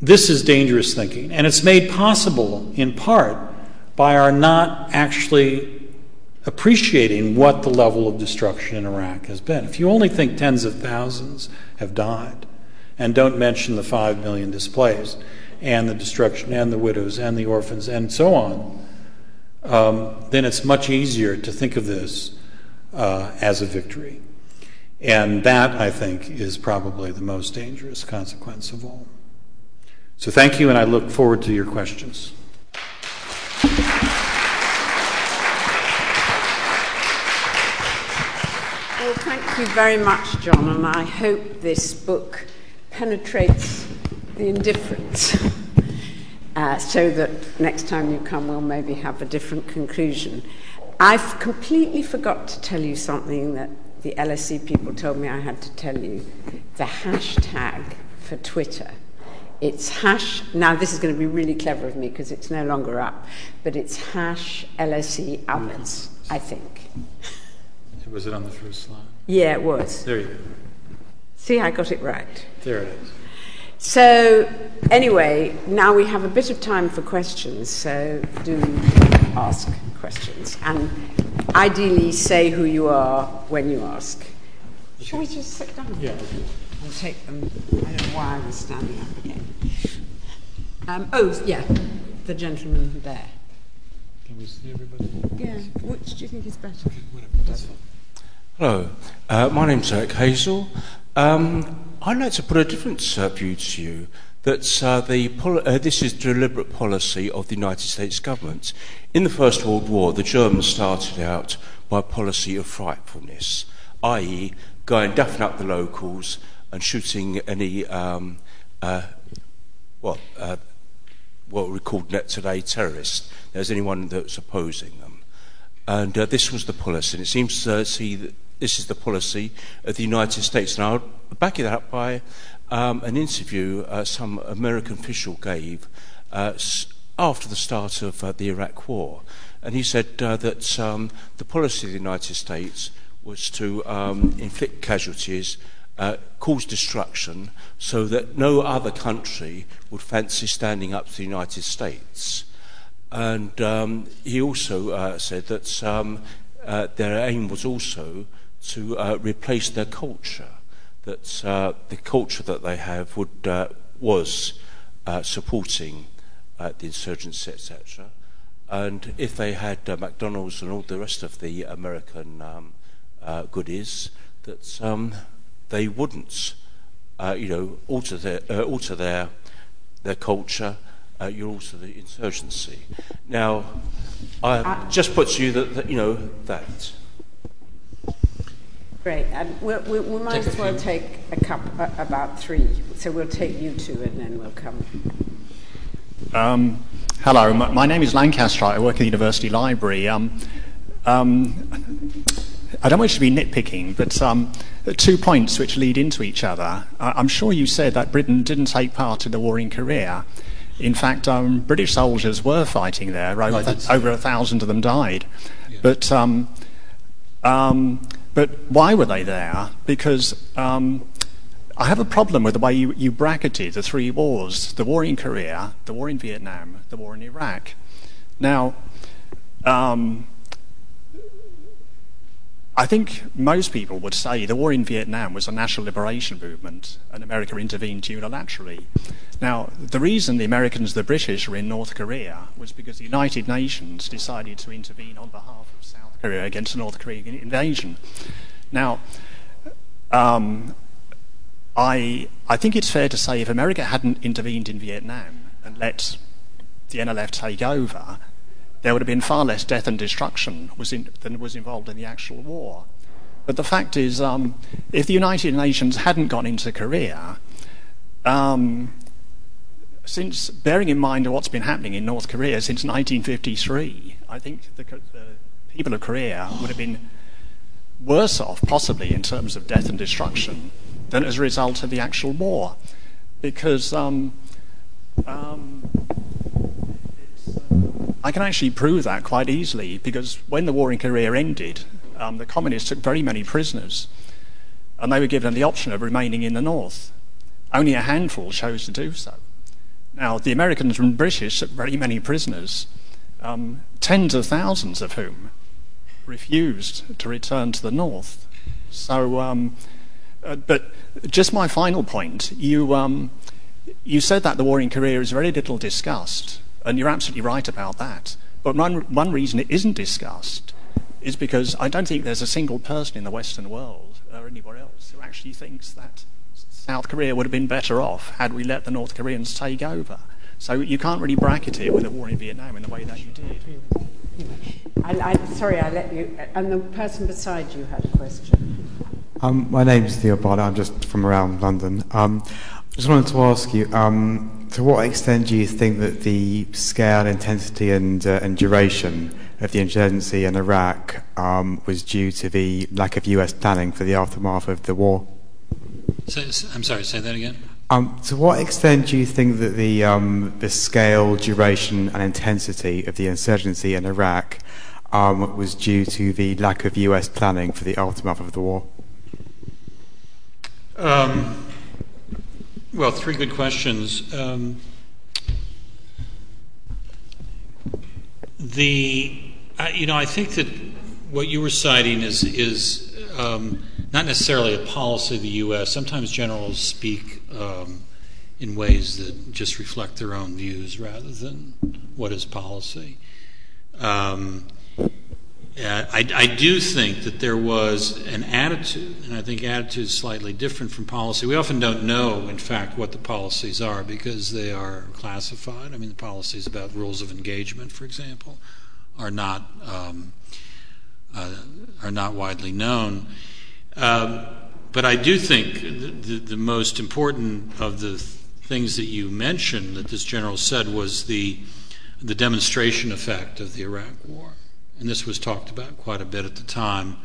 this is dangerous thinking, and it's made possible in part by our not actually appreciating what the level of destruction in Iraq has been. If you only think tens of thousands have died, and don't mention the five million displaced, and the destruction, and the widows, and the orphans, and so on, um, then it's much easier to think of this uh, as a victory. And that, I think, is probably the most dangerous consequence of all. So thank you, and I look forward to your questions. Well, thank you very much, John, and I hope this book penetrates the indifference. uh, so that next time you come, we'll maybe have a different conclusion. I've completely forgot to tell you something that the LSE people told me I had to tell you. The hashtag for Twitter. It's hash, now this is going to be really clever of me because it's no longer up, but it's hash LSE outlets, I think. Was it on the first slide? Yeah, it was. There you go. See, I got it right. There it is. So, anyway, now we have a bit of time for questions, so do ask questions. And ideally, say who you are when you ask. Shall we just sit down? Yeah. I'll take them. I don't know why I was standing up again. Um, oh, yeah, the gentleman there. Can we see everybody? Yeah, which do you think is better? Hello, uh, my name's Eric Hazel. Um, I'd like to put a different uh, view to you that uh, the uh, this is deliberate policy of the United States government. In the First World War, the Germans started out by policy of frightfulness, i.e., going duffing up the locals and shooting any um, uh, well, uh, what we call net today terrorists. There's anyone that's opposing them, and uh, this was the policy. And it seems to see that this is the policy of the United States. And I'll back it up by um, an interview uh, some American official gave uh, after the start of uh, the Iraq War. And he said uh, that um, the policy of the United States was to um, inflict casualties, uh, cause destruction, so that no other country would fancy standing up to the United States. And um, he also uh, said that um, their aim was also to uh, replace their culture. That uh, the culture that they have would uh, was uh, supporting uh, the insurgency, etc. And if they had McDonald's and all the rest of the American um, goodies, that um, they wouldn't, you know, alter their alter their their culture. Uh, you're also the insurgency. Now, I just put to you that, that you know that Great. And we'll, we, we might as well take a couple, uh, about three. So we'll take you two and then we'll come. Um, hello, my, my, name is Lancaster. I work at the University Library. Um, um, I don't wish to be nitpicking, but um, two points which lead into each other. I'm sure you said that Britain didn't take part in the war in Korea. In fact, um, British soldiers were fighting there. Over, th- over a thousand of them died. Yeah. But um, um, but why were they there? Because um, I have a problem with the way you, you bracketed the three wars the war in Korea, the war in Vietnam, the war in Iraq. Now, um, I think most people would say the war in Vietnam was a national liberation movement and America intervened unilaterally. Now, the reason the Americans the British were in North Korea was because the United Nations decided to intervene on behalf Korea against the North Korean invasion. Now, um, I, I think it's fair to say if America hadn't intervened in Vietnam and let the NLF take over, there would have been far less death and destruction was in, than was involved in the actual war. But the fact is, um, if the United Nations hadn't gone into Korea, um, since bearing in mind what's been happening in North Korea since 1953, I think the, the people of Korea would have been worse off, possibly in terms of death and destruction, than as a result of the actual war, because um, um, I can actually prove that quite easily because when the war in Korea ended, um, the communists took very many prisoners and they were given the option of remaining in the north. Only a handful chose to do so. Now, the Americans and British took very many prisoners, um, tens of thousands of whom refused to return to the north. So, um, uh, but just my final point you, um, you said that the war in Korea is very little discussed. And you're absolutely right about that. But one, one reason it isn't discussed is because I don't think there's a single person in the Western world or anywhere else who actually thinks that South Korea would have been better off had we let the North Koreans take over. So you can't really bracket it with the war in Vietnam in the way that you did. I, I, sorry, I let you. And the person beside you had a question. Um, my name's Theo Barnett. I'm just from around London. Um, I just wanted to ask you. Um, to what extent do you think that the scale, intensity, and, uh, and duration of the insurgency in Iraq um, was due to the lack of US planning for the aftermath of the war? I'm sorry, say that again. Um, to what extent do you think that the, um, the scale, duration, and intensity of the insurgency in Iraq was due to the lack of US planning for the aftermath of the war? Um, well, three good questions. Um, the, uh, you know, I think that what you were citing is is um, not necessarily a policy of the U.S. Sometimes generals speak um, in ways that just reflect their own views rather than what is policy. Um, I, do think that there was an attitude, and I think attitude is slightly different from policy. We often don't know, in fact, what the policies are because they are classified. I mean, the policies about rules of engagement, for example, are not um, uh, are not widely known. Um, but I do think the, most important of the things that you mentioned that this general said was the the demonstration effect of the Iraq War and this was talked about quite a bit at the time.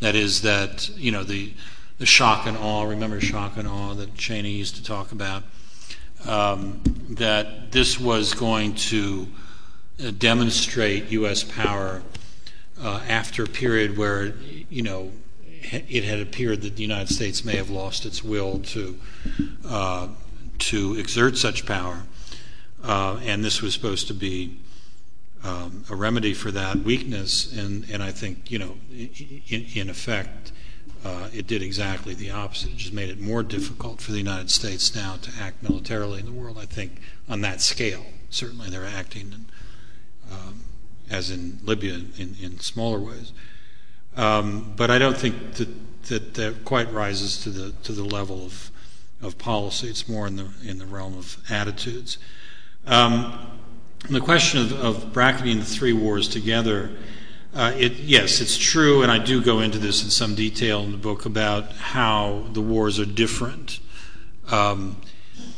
That is that you know the the shock and awe. Remember shock and awe that Cheney used to talk about. Um, that this was going to uh, demonstrate U.S. power uh, after a period where you know it had appeared that the United States may have lost its will to uh, to exert such power, uh, and this was supposed to be um, a remedy for that weakness, and, and I think, you know, in, in effect, uh, it did exactly the opposite. It just made it more difficult for the United States now to act militarily in the world, I think, on that scale. Certainly they're acting in, um, as in Libya in, in smaller ways. Um, but I don't think that, that that quite rises to the to the level of of policy. It's more in the in the realm of attitudes. Um, the question of, of, bracketing the three wars together, uh, it, yes, it's true, and I do go into this in some detail in the book about how the wars are different. Um,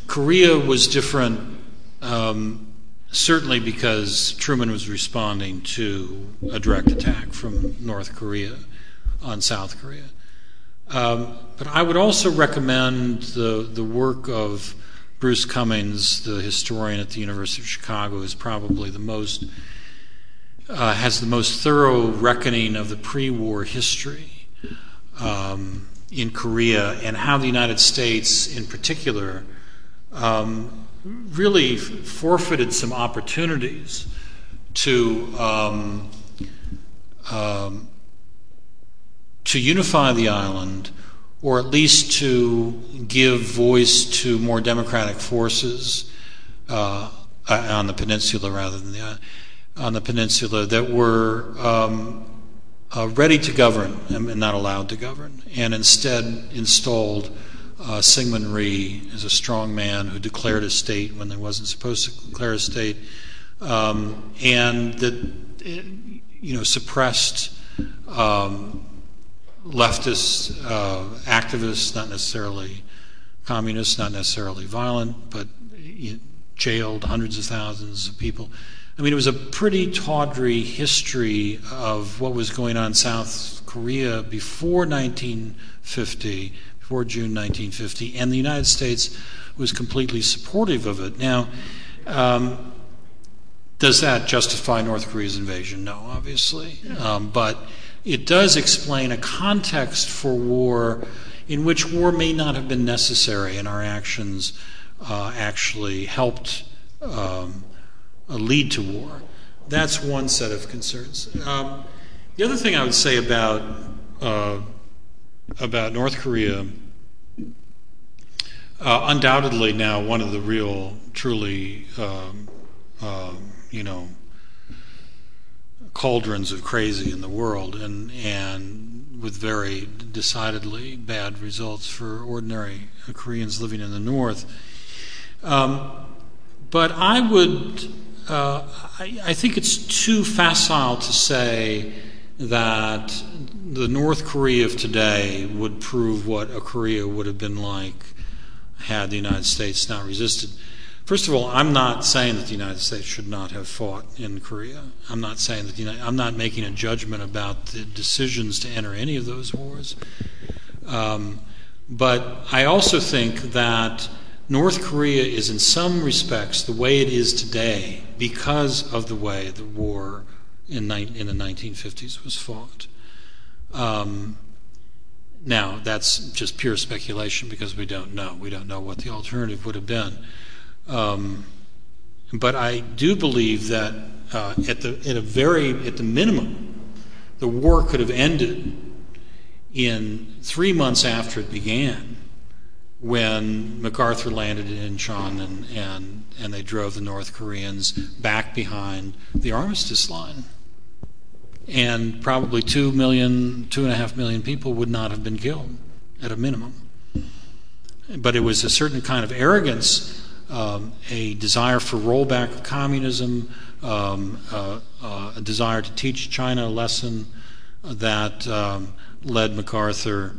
Korea was different, um, certainly because Truman was responding to a direct attack from North Korea, on South Korea. Um, but I would also recommend the, the work of Bruce Cumings, the historian at the University of Chicago, is probably the most uh, has the most thorough reckoning of the pre-war history um, in Korea and how the United States, in particular, um, really forfeited some opportunities to um, um, to unify the island, or at least to give voice to more democratic forces uh, on the peninsula rather than the on the peninsula that were um, uh, ready to govern and not allowed to govern, and instead installed uh, Syngman Rhee as a strong man who declared a state when they wasn't supposed to declare a state, um, and that you know suppressed um, leftist uh, activists, not necessarily communists, not necessarily violent, but jailed hundreds of thousands of people. I mean, it was a pretty tawdry history of what was going on in South Korea before 1950, before June 1950, and the United States was completely supportive of it. Now, um, does that justify North Korea's invasion? No, obviously. Um, but it does explain a context for war in which war may not have been necessary, and our actions uh, actually helped um, lead to war. That's one set of concerns. Um, the other thing I would say about uh, about North Korea, uh, undoubtedly now one of the real, truly, um, uh, you know, cauldrons of crazy in the world, and and with very decidedly bad results for ordinary Koreans living in the North. Um, but I would uh, I, I, think it's too facile to say that the North Korea of today would prove what a Korea would have been like had the United States not resisted. First of all, I'm not saying that the United States should not have fought in Korea. I'm not saying that United, I'm not making a judgment about the decisions to enter any of those wars. Um, but I also think that North Korea is, in some respects, the way it is today because of the way the war in, in the 1950s was fought. Um, now, that's just pure speculation because we don't know. We don't know what the alternative would have been. Um, but I do believe that uh, at the at a very at the minimum, the war could have ended in three months after it began when MacArthur landed in Incheon and, and, and they drove the North Koreans back behind the armistice line. And probably two million, two and a half million people would not have been killed at a minimum. But it was a certain kind of arrogance, a desire for rollback of communism, um, uh, uh, a desire to teach China a lesson that um, led MacArthur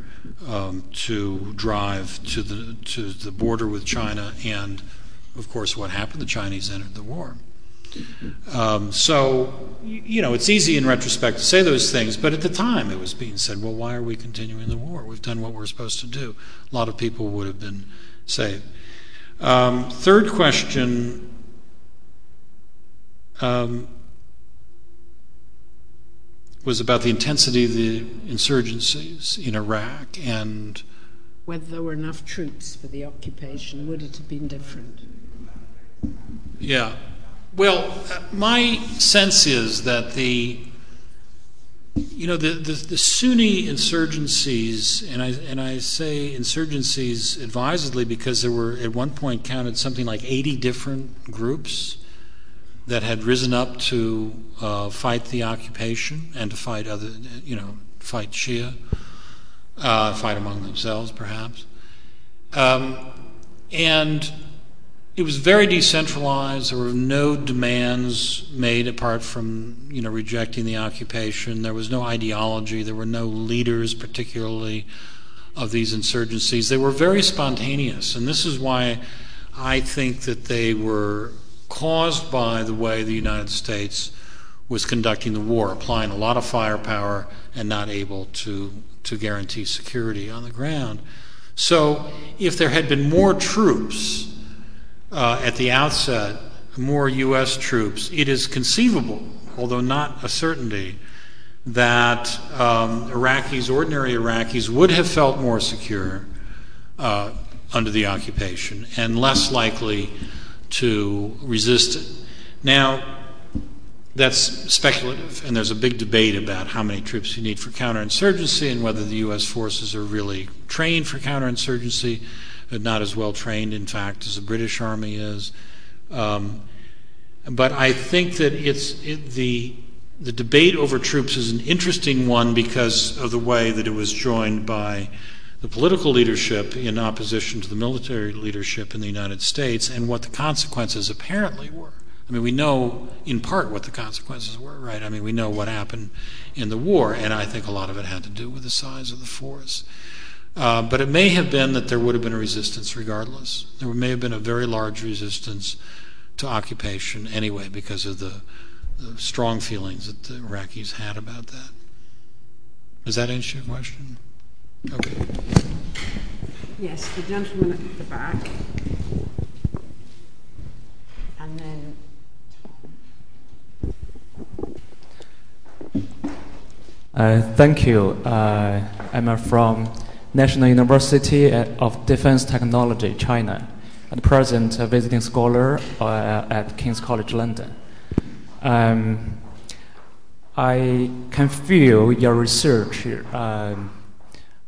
um, to drive to the to the border with China, and of course, what happened? The Chinese entered the war. Um, so, you know, it's easy in retrospect to say those things, but at the time it was being said, well, why are we continuing the war? We've done what we're supposed to do. A lot of people would have been saved. Um, third question um, was about the intensity of the insurgencies in Iraq and whether there were enough troops for the occupation. Would it have been different? Yeah. Well, uh, my sense is that the you know the, the, the, Sunni insurgencies, and I and I say insurgencies advisedly because there were at one point counted something like 80 different groups that had risen up to uh, fight the occupation and to fight other, you know, fight Shia, uh, fight among themselves perhaps. Um, and it was very decentralized. There were no demands made apart from, you know, rejecting the occupation. There was no ideology. There were no leaders, particularly of these insurgencies. They were very spontaneous, and this is why I think that they were caused by the way the United States was conducting the war, applying a lot of firepower and not able to, to guarantee security on the ground. So, if there had been more troops uh, at the outset, more U.S. troops, it is conceivable, although not a certainty, that um, Iraqis, ordinary Iraqis, would have felt more secure uh, under the occupation and less likely to resist it. Now, that's speculative, and there's a big debate about how many troops you need for counterinsurgency and whether the U.S. forces are really trained for counterinsurgency, not as well trained, in fact, as the British Army is. Um, but I think that it's it, the the debate over troops is an interesting one because of the way that it was joined by the political leadership in opposition to the military leadership in the United States and what the consequences apparently were. I mean, we know in part what the consequences were, right? I mean, we know what happened in the war, and I think a lot of it had to do with the size of the force. Uh, but it may have been that there would have been a resistance regardless. There may have been a very large resistance to occupation anyway because of the, the strong feelings that the Iraqis had about that. Does that answer your question? Okay. Yes, the gentleman at the back. And then Uh, thank you. Uh, I'm from National University of Defense Technology, China. At present, a visiting scholar uh, at King's College London. Um, I can feel your research um,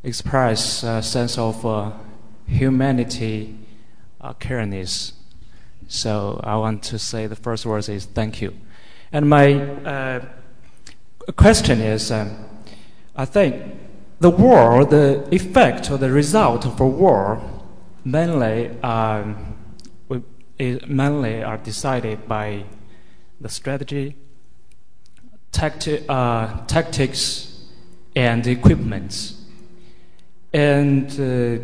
express a sense of uh, humanity, uh, careness. So I want to say the first words is thank you. And my uh, question is, um, I think the war, the effect or the result of a war, mainly um, mainly are decided by the strategy, tacti- uh, tactics, and equipments. And uh,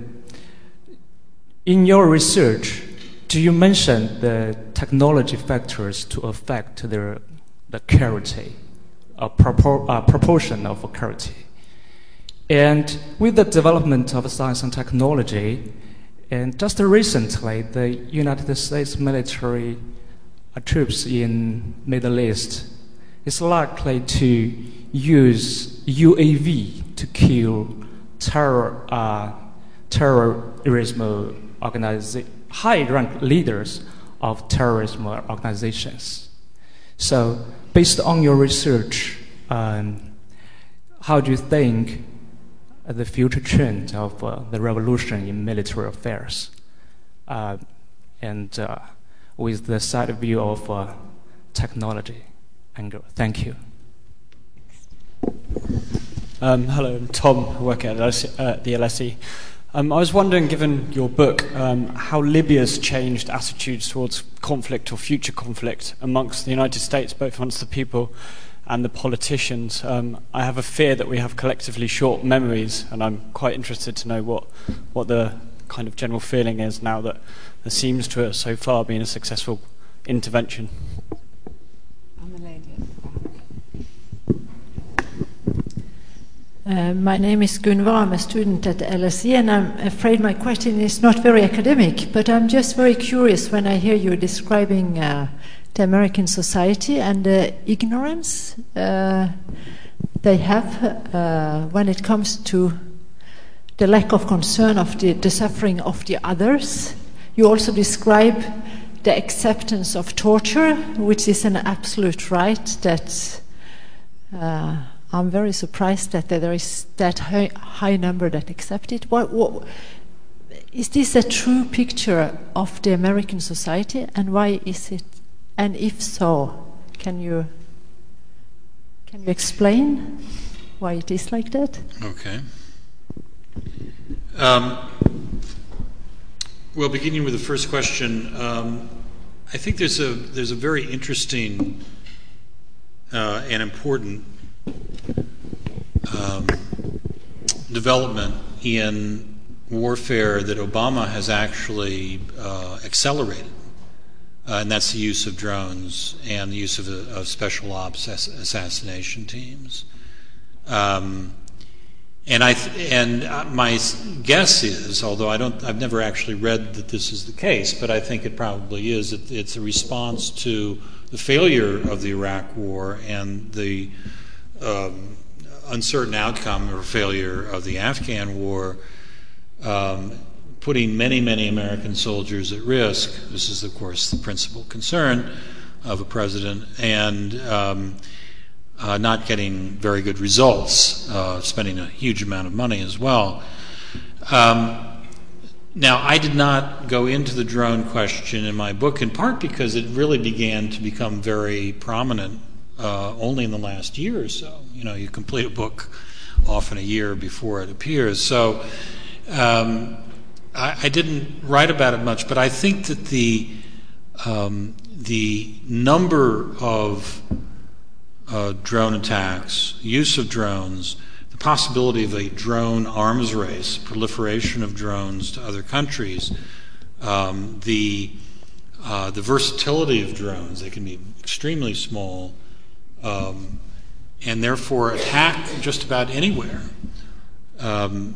in your research, do you mention the technology factors to affect the the clarity? a, propor- a proportion of occurrence. And with the development of science and technology, and just recently, the United States military troops in Middle East is likely to use UAV to kill terror, uh, terrorism high-ranked leaders of terrorism organizations. So based on your research, um, how do you think the future trend of uh, the revolution in military affairs, uh, and uh, with the side view of uh, technology angle? Thank you. Um, hello, I'm Tom. I work at the LSE. Um, I was wondering, given your book, um, how Libya's changed attitudes towards conflict or future conflict amongst the United States, both amongst the people and the politicians. Um, I have a fear that we have collectively short memories, and I'm quite interested to know what, what the kind of general feeling is now that there seems to have so far been a successful intervention. Uh, my name is Gunvar. I'm a student at LSE, and I'm afraid my question is not very academic, but I'm just very curious when I hear you describing uh, the American society and the ignorance uh, they have uh, when it comes to the lack of concern of the, the, suffering of the others. You also describe the acceptance of torture, which is an absolute right that uh, I'm very surprised that there is that high, high number that accept it. What, what, is this a true picture of the American society, and why is it? And if so, can you can you explain why it is like that? Okay. Um, well, beginning with the first question, um, I think there's a there's a very interesting uh, and important um, development in warfare that Obama has actually uh, accelerated. Uh, and that's the use of drones and the use of, of special ops assassination teams. Um, and I th- and uh, my guess is, although I don't, I've never actually read that this is the case, but I think it probably is. It, it's a response to the failure of the Iraq War and the um, uncertain outcome or failure of the Afghan War, um, putting many, many American soldiers at risk. This is, of course, the principal concern of a president, and um, uh, not getting very good results, uh, spending a huge amount of money as well. Um, now, I did not go into the drone question in my book, in part because it really began to become very prominent uh, only in the last year or so. You know, you complete a book often a year before it appears. So um, I, didn't write about it much, but I think that the um, the number of uh, drone attacks, use of drones, the possibility of a drone arms race, proliferation of drones to other countries, um, the uh, the versatility of drones. They can be extremely small, um, and therefore attack just about anywhere, um,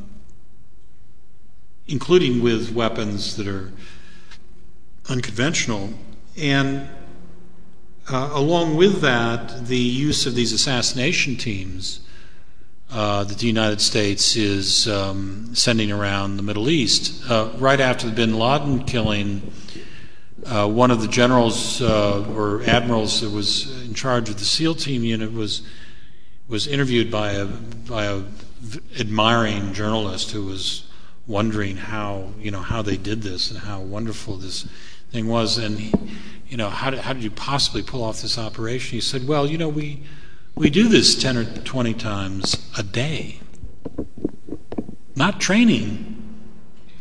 including with weapons that are unconventional. And uh, along with that, the use of these assassination teams uh, that the United States is um, sending around the Middle East. Uh, right after the bin Laden killing, uh, one of the generals uh, or admirals that was in charge of the SEAL team unit was was interviewed by a by a admiring journalist who was wondering how you know how they did this and how wonderful this thing was, and you know, how did, how did you possibly pull off this operation? He said, well, you know, we, we do this 10 or 20 times a day. Not training,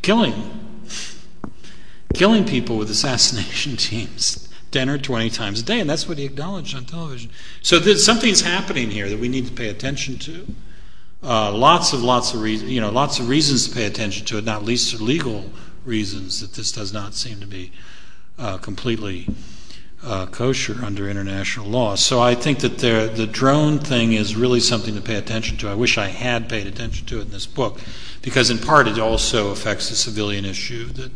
killing. Killing people with assassination teams 10 or 20 times a day, and that's what he acknowledged on television. So something's happening here that we need to pay attention to. Uh, lots of lots of reasons, you know, lots of reasons to pay attention to it, not least legal reasons that this does not seem to be uh, completely uh, kosher under international law. So I think that there, the drone thing is really something to pay attention to. I wish I had paid attention to it in this book, because in part it also affects the civilian issue that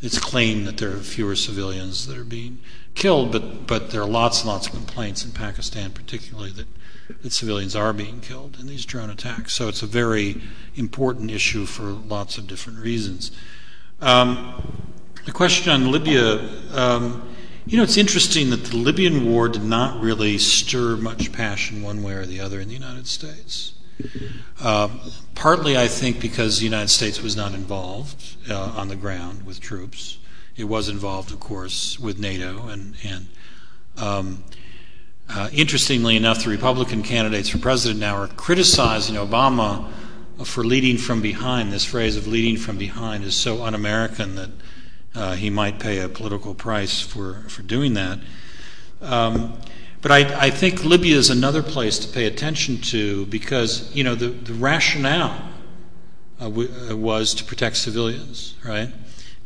it's claimed that there are fewer civilians that are being killed, but, but there are lots and lots of complaints in Pakistan, particularly that, that civilians are being killed in these drone attacks. So it's a very important issue for lots of different reasons. Um, the question on Libya, um, you know, it's interesting that the Libyan war did not really stir much passion one way or the other in the United States. Uh, partly, I think, because the United States was not involved uh, on the ground with troops. It was involved, of course, with NATO. And, and um, uh, interestingly enough, the Republican candidates for president now are criticizing Obama for leading from behind. This phrase of leading from behind is so un American that uh, he might pay a political price for, for doing that. Um, but I, I, think Libya is another place to pay attention to because, you know, the, the rationale uh, w- uh, was to protect civilians, right?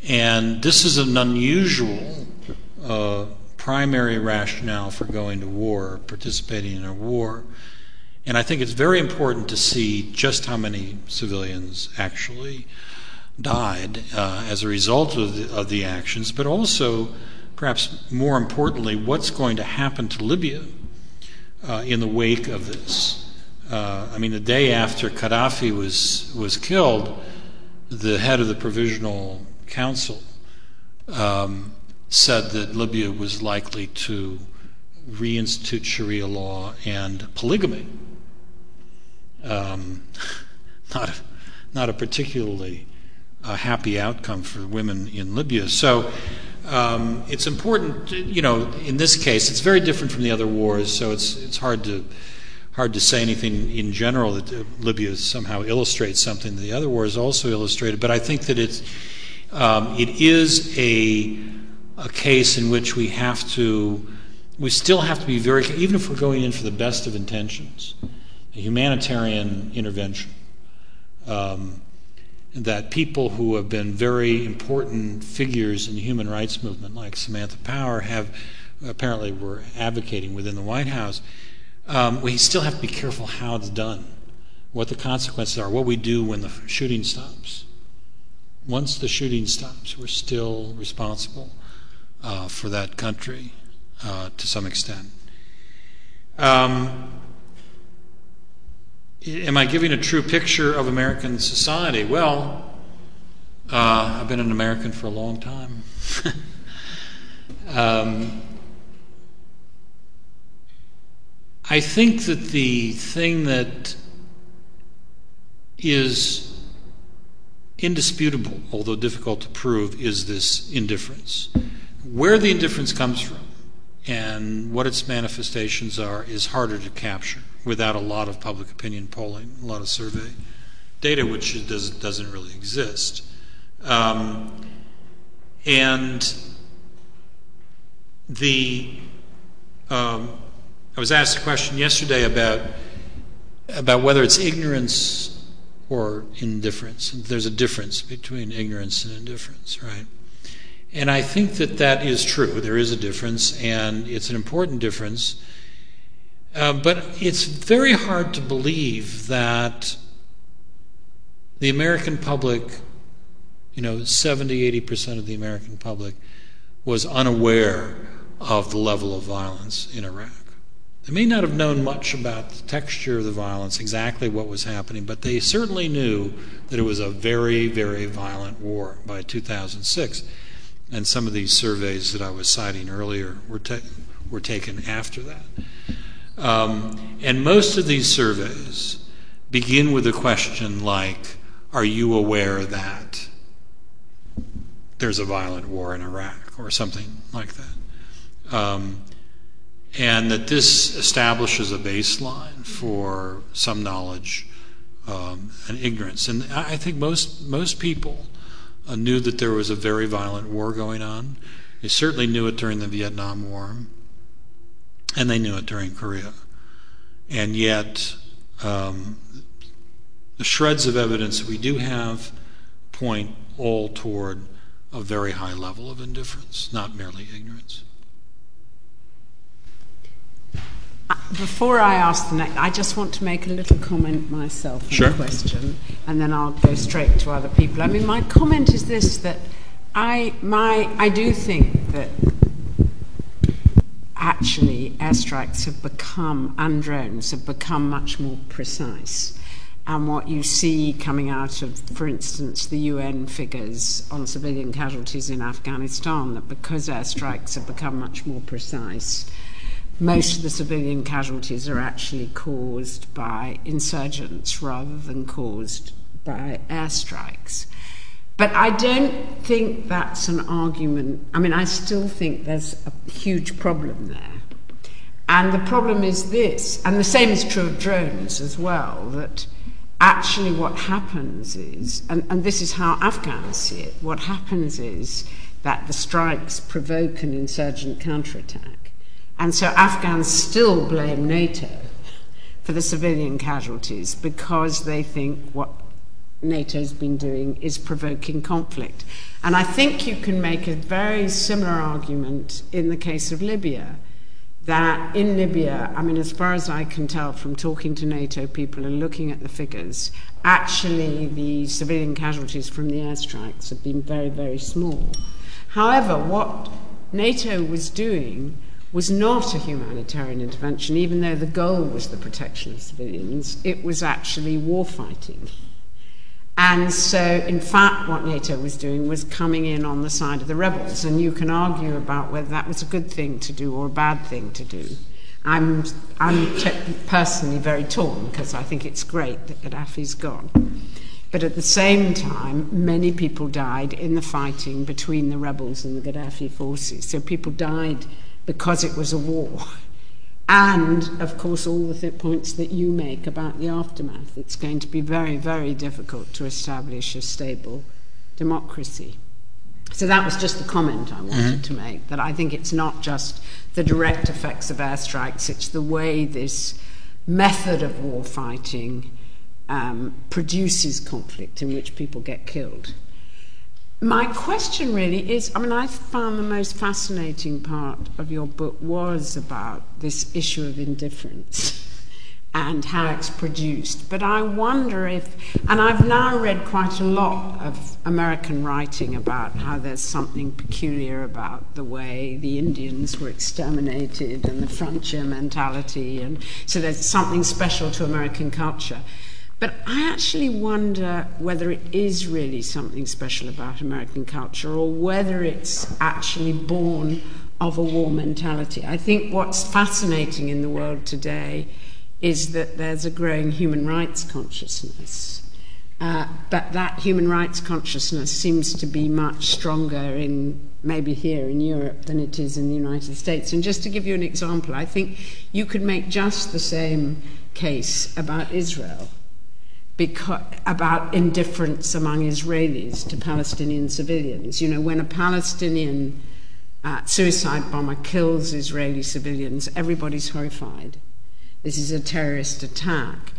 And this is an unusual uh, primary rationale for going to war, participating in a war. And I think it's very important to see just how many civilians actually died uh, as a result of the, of the actions, but also, perhaps more importantly, what's going to happen to Libya uh, in the wake of this. Uh, I mean, the day after Gaddafi was was killed, the head of the Provisional Council um, said that Libya was likely to reinstitute Sharia law and polygamy. Um, not a, not a particularly a happy outcome for women in Libya. So um, it's important, you know, in this case, it's very different from the other wars, so it's, it's hard to hard to say anything in general that uh, Libya somehow illustrates something that the other wars also illustrated. But I think that it's it is a a case in which we have to we still have to be very even if we're going in for the best of intentions, a humanitarian intervention. Um, that people who have been very important figures in the human rights movement, like Samantha Power, have apparently were advocating within the White House. Um, we still have to be careful how it's done, what the consequences are, what we do when the shooting stops. Once the shooting stops, we're still responsible uh, for that country uh, to some extent. Um, am I giving a true picture of American society? Well, uh, I've been an American for a long time. um, I think that the thing that is indisputable, although difficult to prove, is this indifference. Where the indifference comes from and what its manifestations are is harder to capture without a lot of public opinion polling, a lot of survey data, which does, doesn't really exist. Um, and the um, I was asked a question yesterday about about whether it's ignorance or indifference. There's a difference between ignorance and indifference, right? And I think that that is true. There is a difference, and it's an important difference. Uh, but it's very hard to believe that the American public, you know, 70, 80% of the American public was unaware of the level of violence in Iraq. They may not have known much about the texture of the violence, exactly what was happening, but they certainly knew that it was a very, very violent war by 2006. And some of these surveys that I was citing earlier were, ta- were taken after that. Um, and most of these surveys begin with a question like Are you aware that there's a violent war in Iraq, or something like that? Um, and that this establishes a baseline for some knowledge um, and ignorance. And I think most most people uh, knew that there was a very violent war going on. They certainly knew it during the Vietnam War, and they knew it during Korea. And yet, um, the shreds of evidence we do have point all toward a very high level of indifference, not merely ignorance. Before I ask the next, I just want to make a little comment myself on sure. the question, and then I'll go straight to other people. I mean, my comment is this: that I, my, I do think that actually airstrikes have become, and drones have become much more precise. And what you see coming out of, for instance, the UN figures on civilian casualties in Afghanistan, that because airstrikes have become much more precise, most of the civilian casualties are actually caused by insurgents rather than caused by airstrikes. But I don't think that's an argument. I mean, I still think there's a huge problem there. And the problem is this, and the same is true of drones as well, that actually what happens is, and, and this is how Afghans see it, what happens is that the strikes provoke an insurgent counterattack and so Afghans still blame NATO for the civilian casualties because they think what NATO's been doing is provoking conflict. And I think you can make a very similar argument in the case of Libya. That in Libya, I mean, as far as I can tell from talking to NATO people and looking at the figures, actually the civilian casualties from the airstrikes have been very, very small. However, what NATO was doing was not a humanitarian intervention, even though the goal was the protection of civilians. It was actually war fighting. And so, in fact, what NATO was doing was coming in on the side of the rebels. And you can argue about whether that was a good thing to do or a bad thing to do. I'm, I'm personally very torn because I think it's great that Gaddafi's gone. But at the same time, many people died in the fighting between the rebels and the Gaddafi forces. So people died because it was a war. And, of course, all the th- points that you make about the aftermath. It's going to be very, very difficult to establish a stable democracy. So that was just the comment I wanted mm-hmm. to make that I think it's not just the direct effects of airstrikes, it's the way this method of war fighting um, produces conflict in which people get killed. My question really is I mean, I found the most fascinating part of your book was about this issue of indifference and how it's produced. But I wonder if, and I've now read quite a lot of American writing about how there's something peculiar about the way the Indians were exterminated and the frontier mentality, and so there's something special to American culture. But I actually wonder whether it is really something special about American culture or whether it's actually born of a war mentality. I think what's fascinating in the world today is that there's a growing human rights consciousness. Uh, but that human rights consciousness seems to be much stronger in maybe here in Europe than it is in the United States. And just to give you an example, I think you could make just the same case about Israel, about indifference among Israelis to Palestinian civilians. You know, when a Palestinian uh, suicide bomber kills Israeli civilians, everybody's horrified. This is a terrorist attack.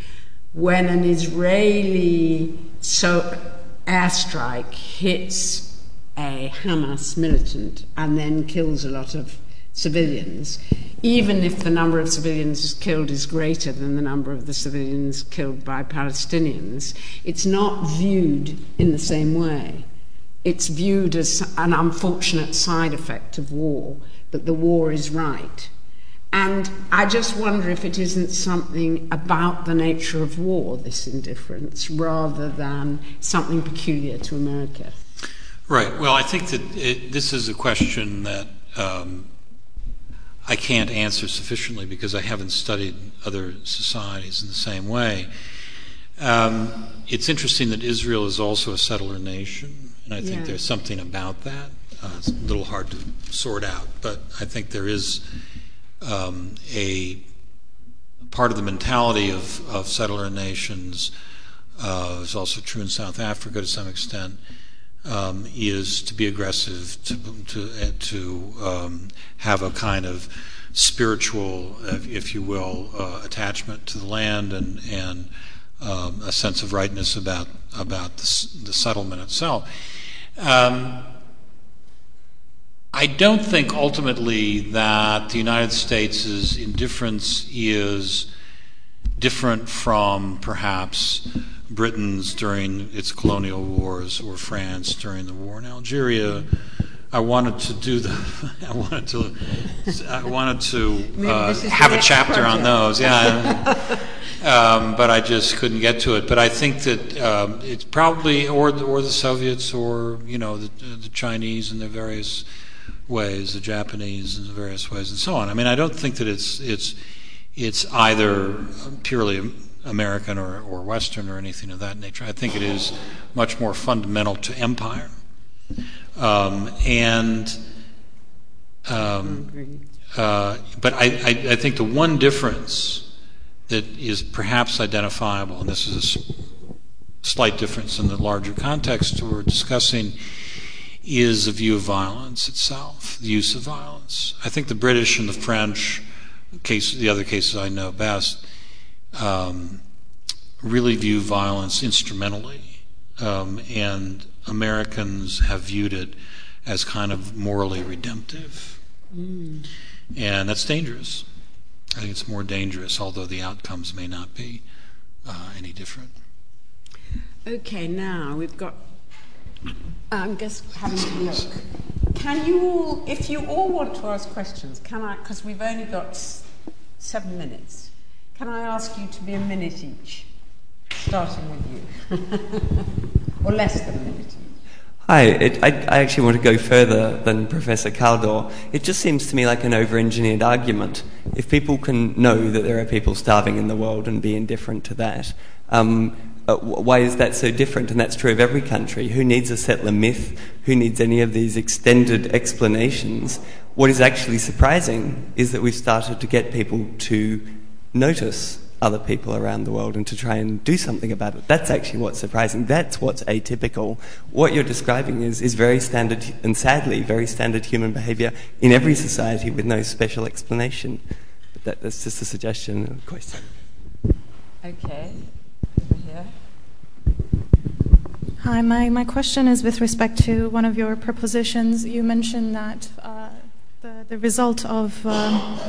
When an Israeli so airstrike hits a Hamas militant and then kills a lot of civilians, even if the number of civilians killed is greater than the number of the civilians killed by Palestinians, it's not viewed in the same way. It's viewed as an unfortunate side effect of war, that the war is right. And I just wonder if it isn't something about the nature of war, this indifference, rather than something peculiar to America. Right. Well, I think that it, this is a question that um, I can't answer sufficiently because I haven't studied other societies in the same way. Um, it's interesting that Israel is also a settler nation, and I think yeah. there's something about that. Uh, it's a little hard to sort out, but I think there is um, a part of the mentality of, of settler nations uh, is also true in South Africa to some extent. Um, is to be aggressive, to to, uh, to um, have a kind of spiritual, if you will, uh, attachment to the land and and um, a sense of rightness about about the, the settlement itself. Um, I don't think ultimately that the United States' indifference is different from perhaps Britain's during its colonial wars or France during the war in Algeria. I wanted to do the. I wanted to. I wanted to uh, have a chapter project. on those. Yeah, um, but I just couldn't get to it. But I think that um, it's probably or or the Soviets or you know the, the Chinese and their various ways, the Japanese in various ways, and so on. I mean, I don't think that it's it's it's either purely American or, or Western or anything of that nature. I think it is much more fundamental to empire, um, and um, uh, but I, I, I think the one difference that is perhaps identifiable, and this is a slight difference in the larger context we're discussing is a view of violence itself, the use of violence. I think the British and the French, case, the other cases I know best, um, really view violence instrumentally, um, and Americans have viewed it as kind of morally redemptive. Mm. And that's dangerous. I think it's more dangerous, although the outcomes may not be uh, any different. Okay, now we've got I'm just having to look. Can you all, if you all want to ask questions, can I, because we've only got seven minutes, can I ask you to be a minute each, starting with you? or less than a minute each? Hi, it, I, I, actually want to go further than Professor Kaldor. It just seems to me like an over engineered argument. If people can know that there are people starving in the world and be indifferent to that, um, uh, why is that so different? And that's true of every country. Who needs a settler myth? Who needs any of these extended explanations? What is actually surprising is that we've started to get people to notice other people around the world and to try and do something about it. That's actually what's surprising. That's what's atypical. What you're describing is, is very standard, and sadly, very standard human behavior in every society with no special explanation. But that, that's just a suggestion, a question. Okay. Over here. Hi, my, my question is with respect to one of your propositions. You mentioned that uh, the, the result of um,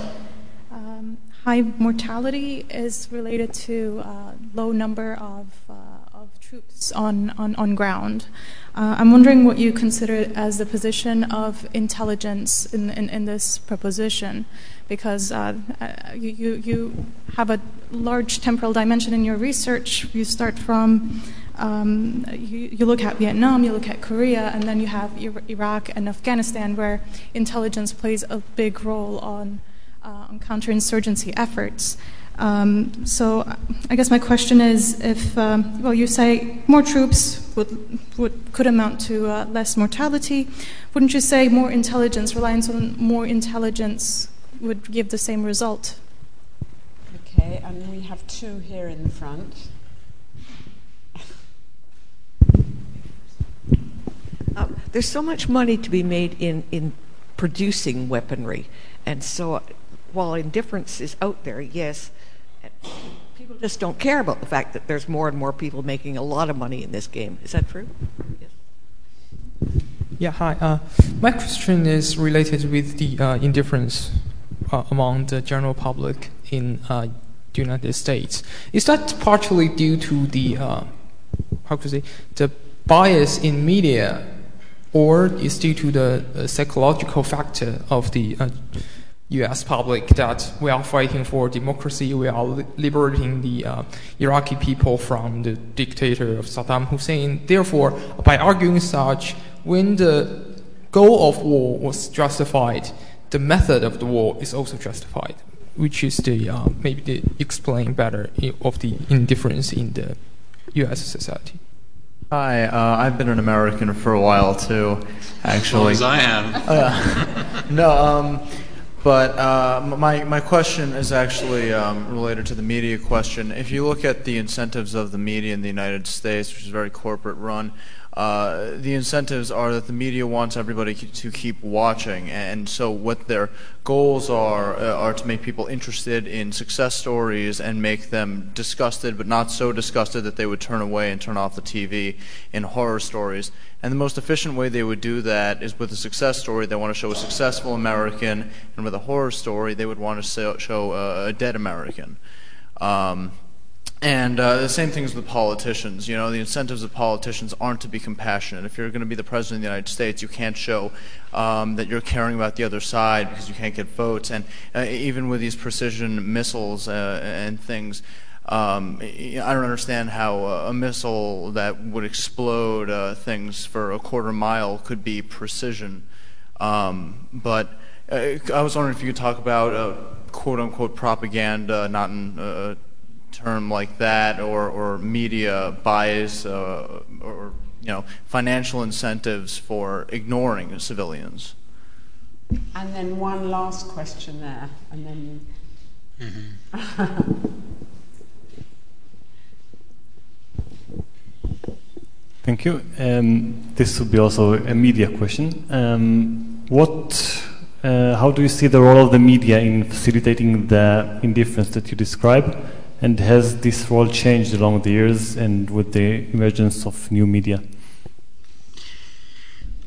high mortality is related to uh, low number of, uh, of troops on, on, on ground. Uh, I'm wondering what you consider as the position of intelligence in, in, in this proposition, because uh, uh, you, you, you have a large temporal dimension in your research. You start from um, you, you, look at Vietnam, you look at Korea, and then you have Iraq and Afghanistan, where intelligence plays a big role on, on counterinsurgency efforts. Um, so I guess my question is if, um, well, you say more troops would, would, could amount to uh, less mortality. Wouldn't you say more intelligence, reliance on more intelligence would give the same result? Okay, and we have two here in the front. Um, there's so much money to be made in, in producing weaponry. And so while indifference is out there, yes, people just don't care about the fact that there's more and more people making a lot of money in this game. Is that true? Yes. Yeah, hi. Uh, my question is related with the uh, indifference uh, among the general public in uh, the United States. Is that partially due to the, uh, how to say, the bias in media or is due to the uh, psychological factor of the U.S. public that we are fighting for democracy, we are liberating the uh, Iraqi people from the dictator of Saddam Hussein. Therefore, by arguing such, when the goal of war was justified, the method of the war is also justified, which is the uh, maybe the explain better of the indifference in the U.S. society. Hi, uh, I've been an American for a while too, actually. As, as I am. Uh, no, um, but uh, my my question is actually um, related to the media question. If you look at the incentives of the media in the United States, which is very corporate run, uh, the incentives are that the media wants everybody to keep watching, and so what their goals are uh, are to make people interested in success stories and make them disgusted, but not so disgusted that they would turn away and turn off the TV in horror stories. And the most efficient way they would do that is with a success story. They want to show a successful American, and with a horror story, they would want to show a dead American. Um, and uh, the same thing is with politicians. You know, the incentives of politicians aren't to be compassionate. If you're going to be the president of the United States, you can't show um, that you're caring about the other side because you can't get votes. And uh, even with these precision missiles uh, and things, um, I don't understand how a missile that would explode uh, things for a quarter mile could be precision. Um, but uh, I was wondering if you could talk about uh, quote unquote propaganda, not in term like that or, or media bias uh, or you know financial incentives for ignoring civilians. And then one last question there, and then. Mm-hmm. Thank you. Um, this would be also a media question. Um, what, uh, how do you see the role of the media in facilitating the indifference that you describe? And has this role changed along the years and with the emergence of new media?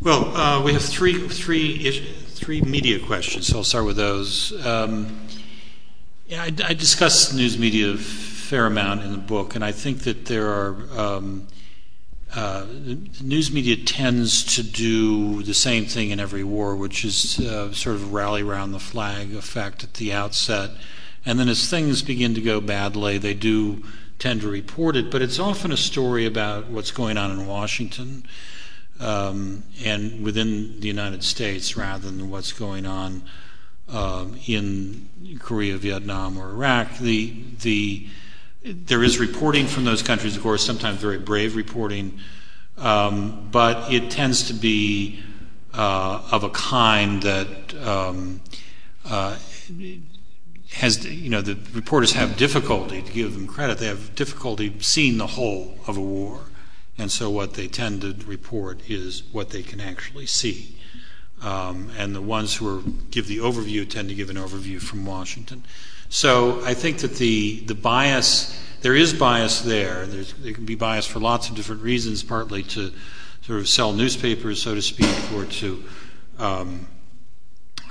Well, uh, we have three, three, three media questions, so I'll start with those. Um, yeah, I, I, discuss news media a fair amount in the book, and I think that there are. Um, uh, news media tends to do the same thing in every war, which is uh, sort of rally around the flag effect at the outset and then as things begin to go badly, they do tend to report it, but it's often a story about what's going on in Washington um, and within the United States rather than what's going on uh, in Korea, Vietnam, or Iraq. The, the, there is reporting from those countries, of course, sometimes very brave reporting, um, but it tends to be uh, of a kind that um, uh, has, you know, the reporters have difficulty, to give them credit, they have difficulty seeing the whole of a war. And so what they tend to report is what they can actually see. Um, and the ones who are, give the overview tend to give an overview from Washington. So I think that the, the bias there is bias there. There's, there can be bias for lots of different reasons, partly to sort of sell newspapers, so to speak, or to um,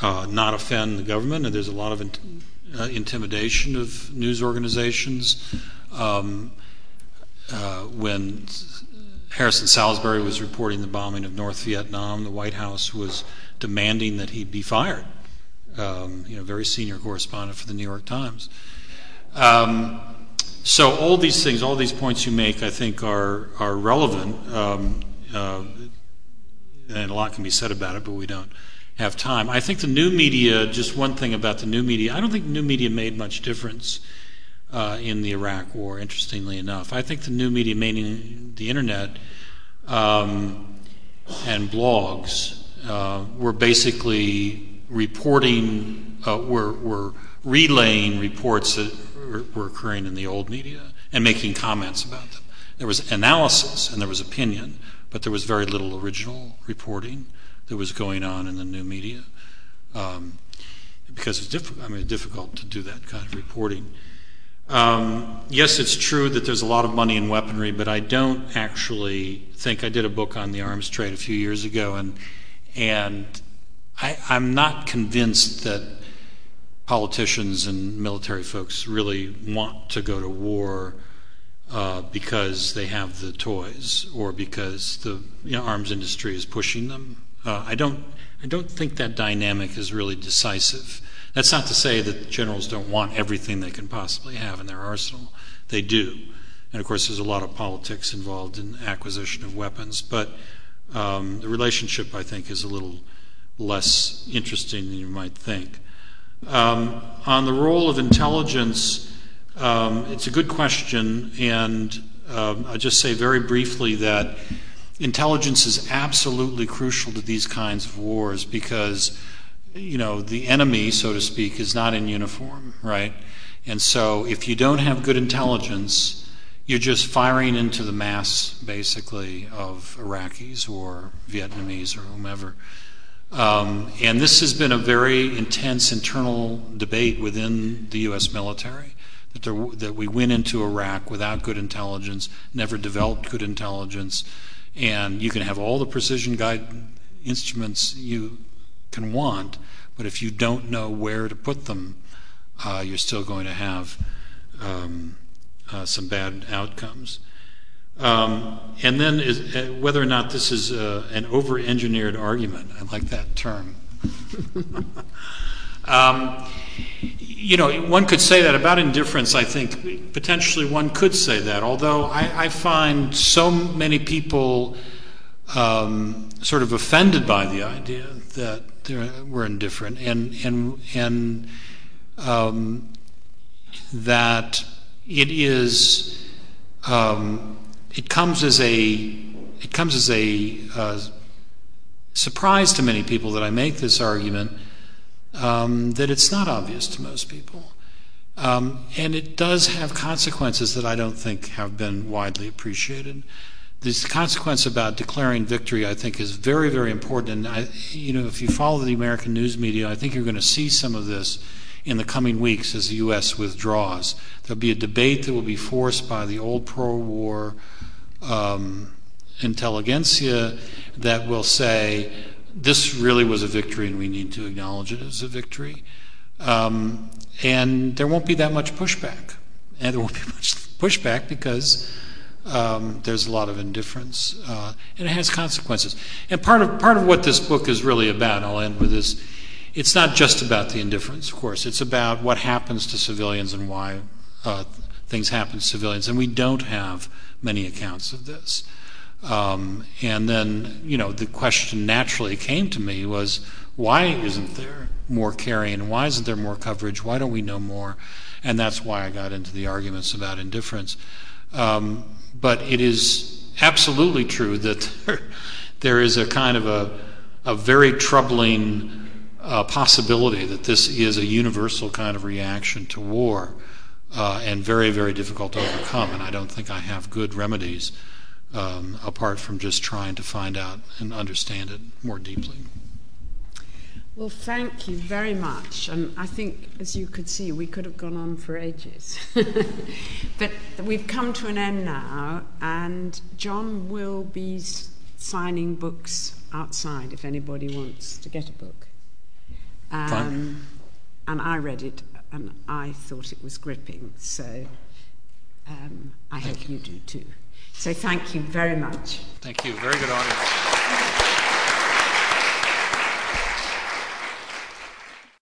uh, not offend the government. And there's a lot of uh, intimidation of news organizations. Um, uh, when Harrison Salisbury was reporting the bombing of North Vietnam, the White House was demanding that he be fired. Um, you know, very senior correspondent for the New York Times. Um, so all these things, all these points you make, I think are are relevant, um, uh, and a lot can be said about it, but we don't have time. I think the new media. Just one thing about the new media. I don't think new media made much difference uh, in the Iraq War. Interestingly enough, I think the new media, meaning the internet um, and blogs, uh, were basically reporting, uh, were were relaying reports that were occurring in the old media and making comments about them. There was analysis and there was opinion, but there was very little original reporting that was going on in the new media um, because it's difficult. I mean, difficult to do that kind of reporting. Um, yes, it's true that there's a lot of money in weaponry, but I don't actually think I did a book on the arms trade a few years ago, and and I, I'm not convinced that politicians and military folks really want to go to war uh, because they have the toys or because the you know, arms industry is pushing them. Uh, I don't. I don't think that dynamic is really decisive. That's not to say that generals don't want everything they can possibly have in their arsenal. They do. And of course, there's a lot of politics involved in acquisition of weapons. But um, the relationship, I think, is a little less interesting than you might think. Um, on the role of intelligence, um, it's a good question, and I'll just say very briefly that intelligence is absolutely crucial to these kinds of wars because, you know, the enemy, so to speak, is not in uniform, right? And so if you don't have good intelligence, you're just firing into the mass, basically, of Iraqis or Vietnamese or whomever. Um, and this has been a very intense internal debate within the U.S. military that, there, that we went into Iraq without good intelligence, never developed good intelligence, and you can have all the precision guide instruments you can want, but if you don't know where to put them, uh, you're still going to have um, uh, some bad outcomes. Um, and then is, uh, whether or not this is uh, an over engineered argument. I like that term. um, you know, one could say that about indifference, I think potentially one could say that, although I, I find so many people um, sort of offended by the idea that we're indifferent and, and, and um, that it is. Um, it comes as a it comes as a uh, surprise to many people that I make this argument um, that it's not obvious to most people. Um, and it does have consequences that I don't think have been widely appreciated. This consequence about declaring victory, I think, is very, very important. And you know, if you follow the American news media, I think you're going to see some of this in the coming weeks as the U.S. withdraws. There'll be a debate that will be forced by the old pro-war um, intelligentsia that will say this really was a victory and we need to acknowledge it as a victory. Um, and there won't be that much pushback. And there won't be much pushback because um, there's a lot of indifference uh, and it has consequences. And part of, part of what this book is really about, I'll end with this, it's not just about the indifference, of course. It's about what happens to civilians and why uh, things happen to civilians. And we don't have many accounts of this. Um, and then, you know, the question naturally came to me was, why isn't there more carrying? Why isn't there more coverage? Why don't we know more? And that's why I got into the arguments about indifference. Um, but it is absolutely true that there, is a kind of a, a very troubling uh, possibility that this is a universal kind of reaction to war uh, and very, very difficult to overcome. And I don't think I have good remedies um, apart from just trying to find out and understand it more deeply. Well, thank you very much. And I think, as you could see, we could have gone on for ages. but we've come to an end now, and John will be signing books outside if anybody wants to get a book. Um, and I read it, and I thought it was gripping. So um, I hope you do too. So thank you very much. Thank you. Very good audience.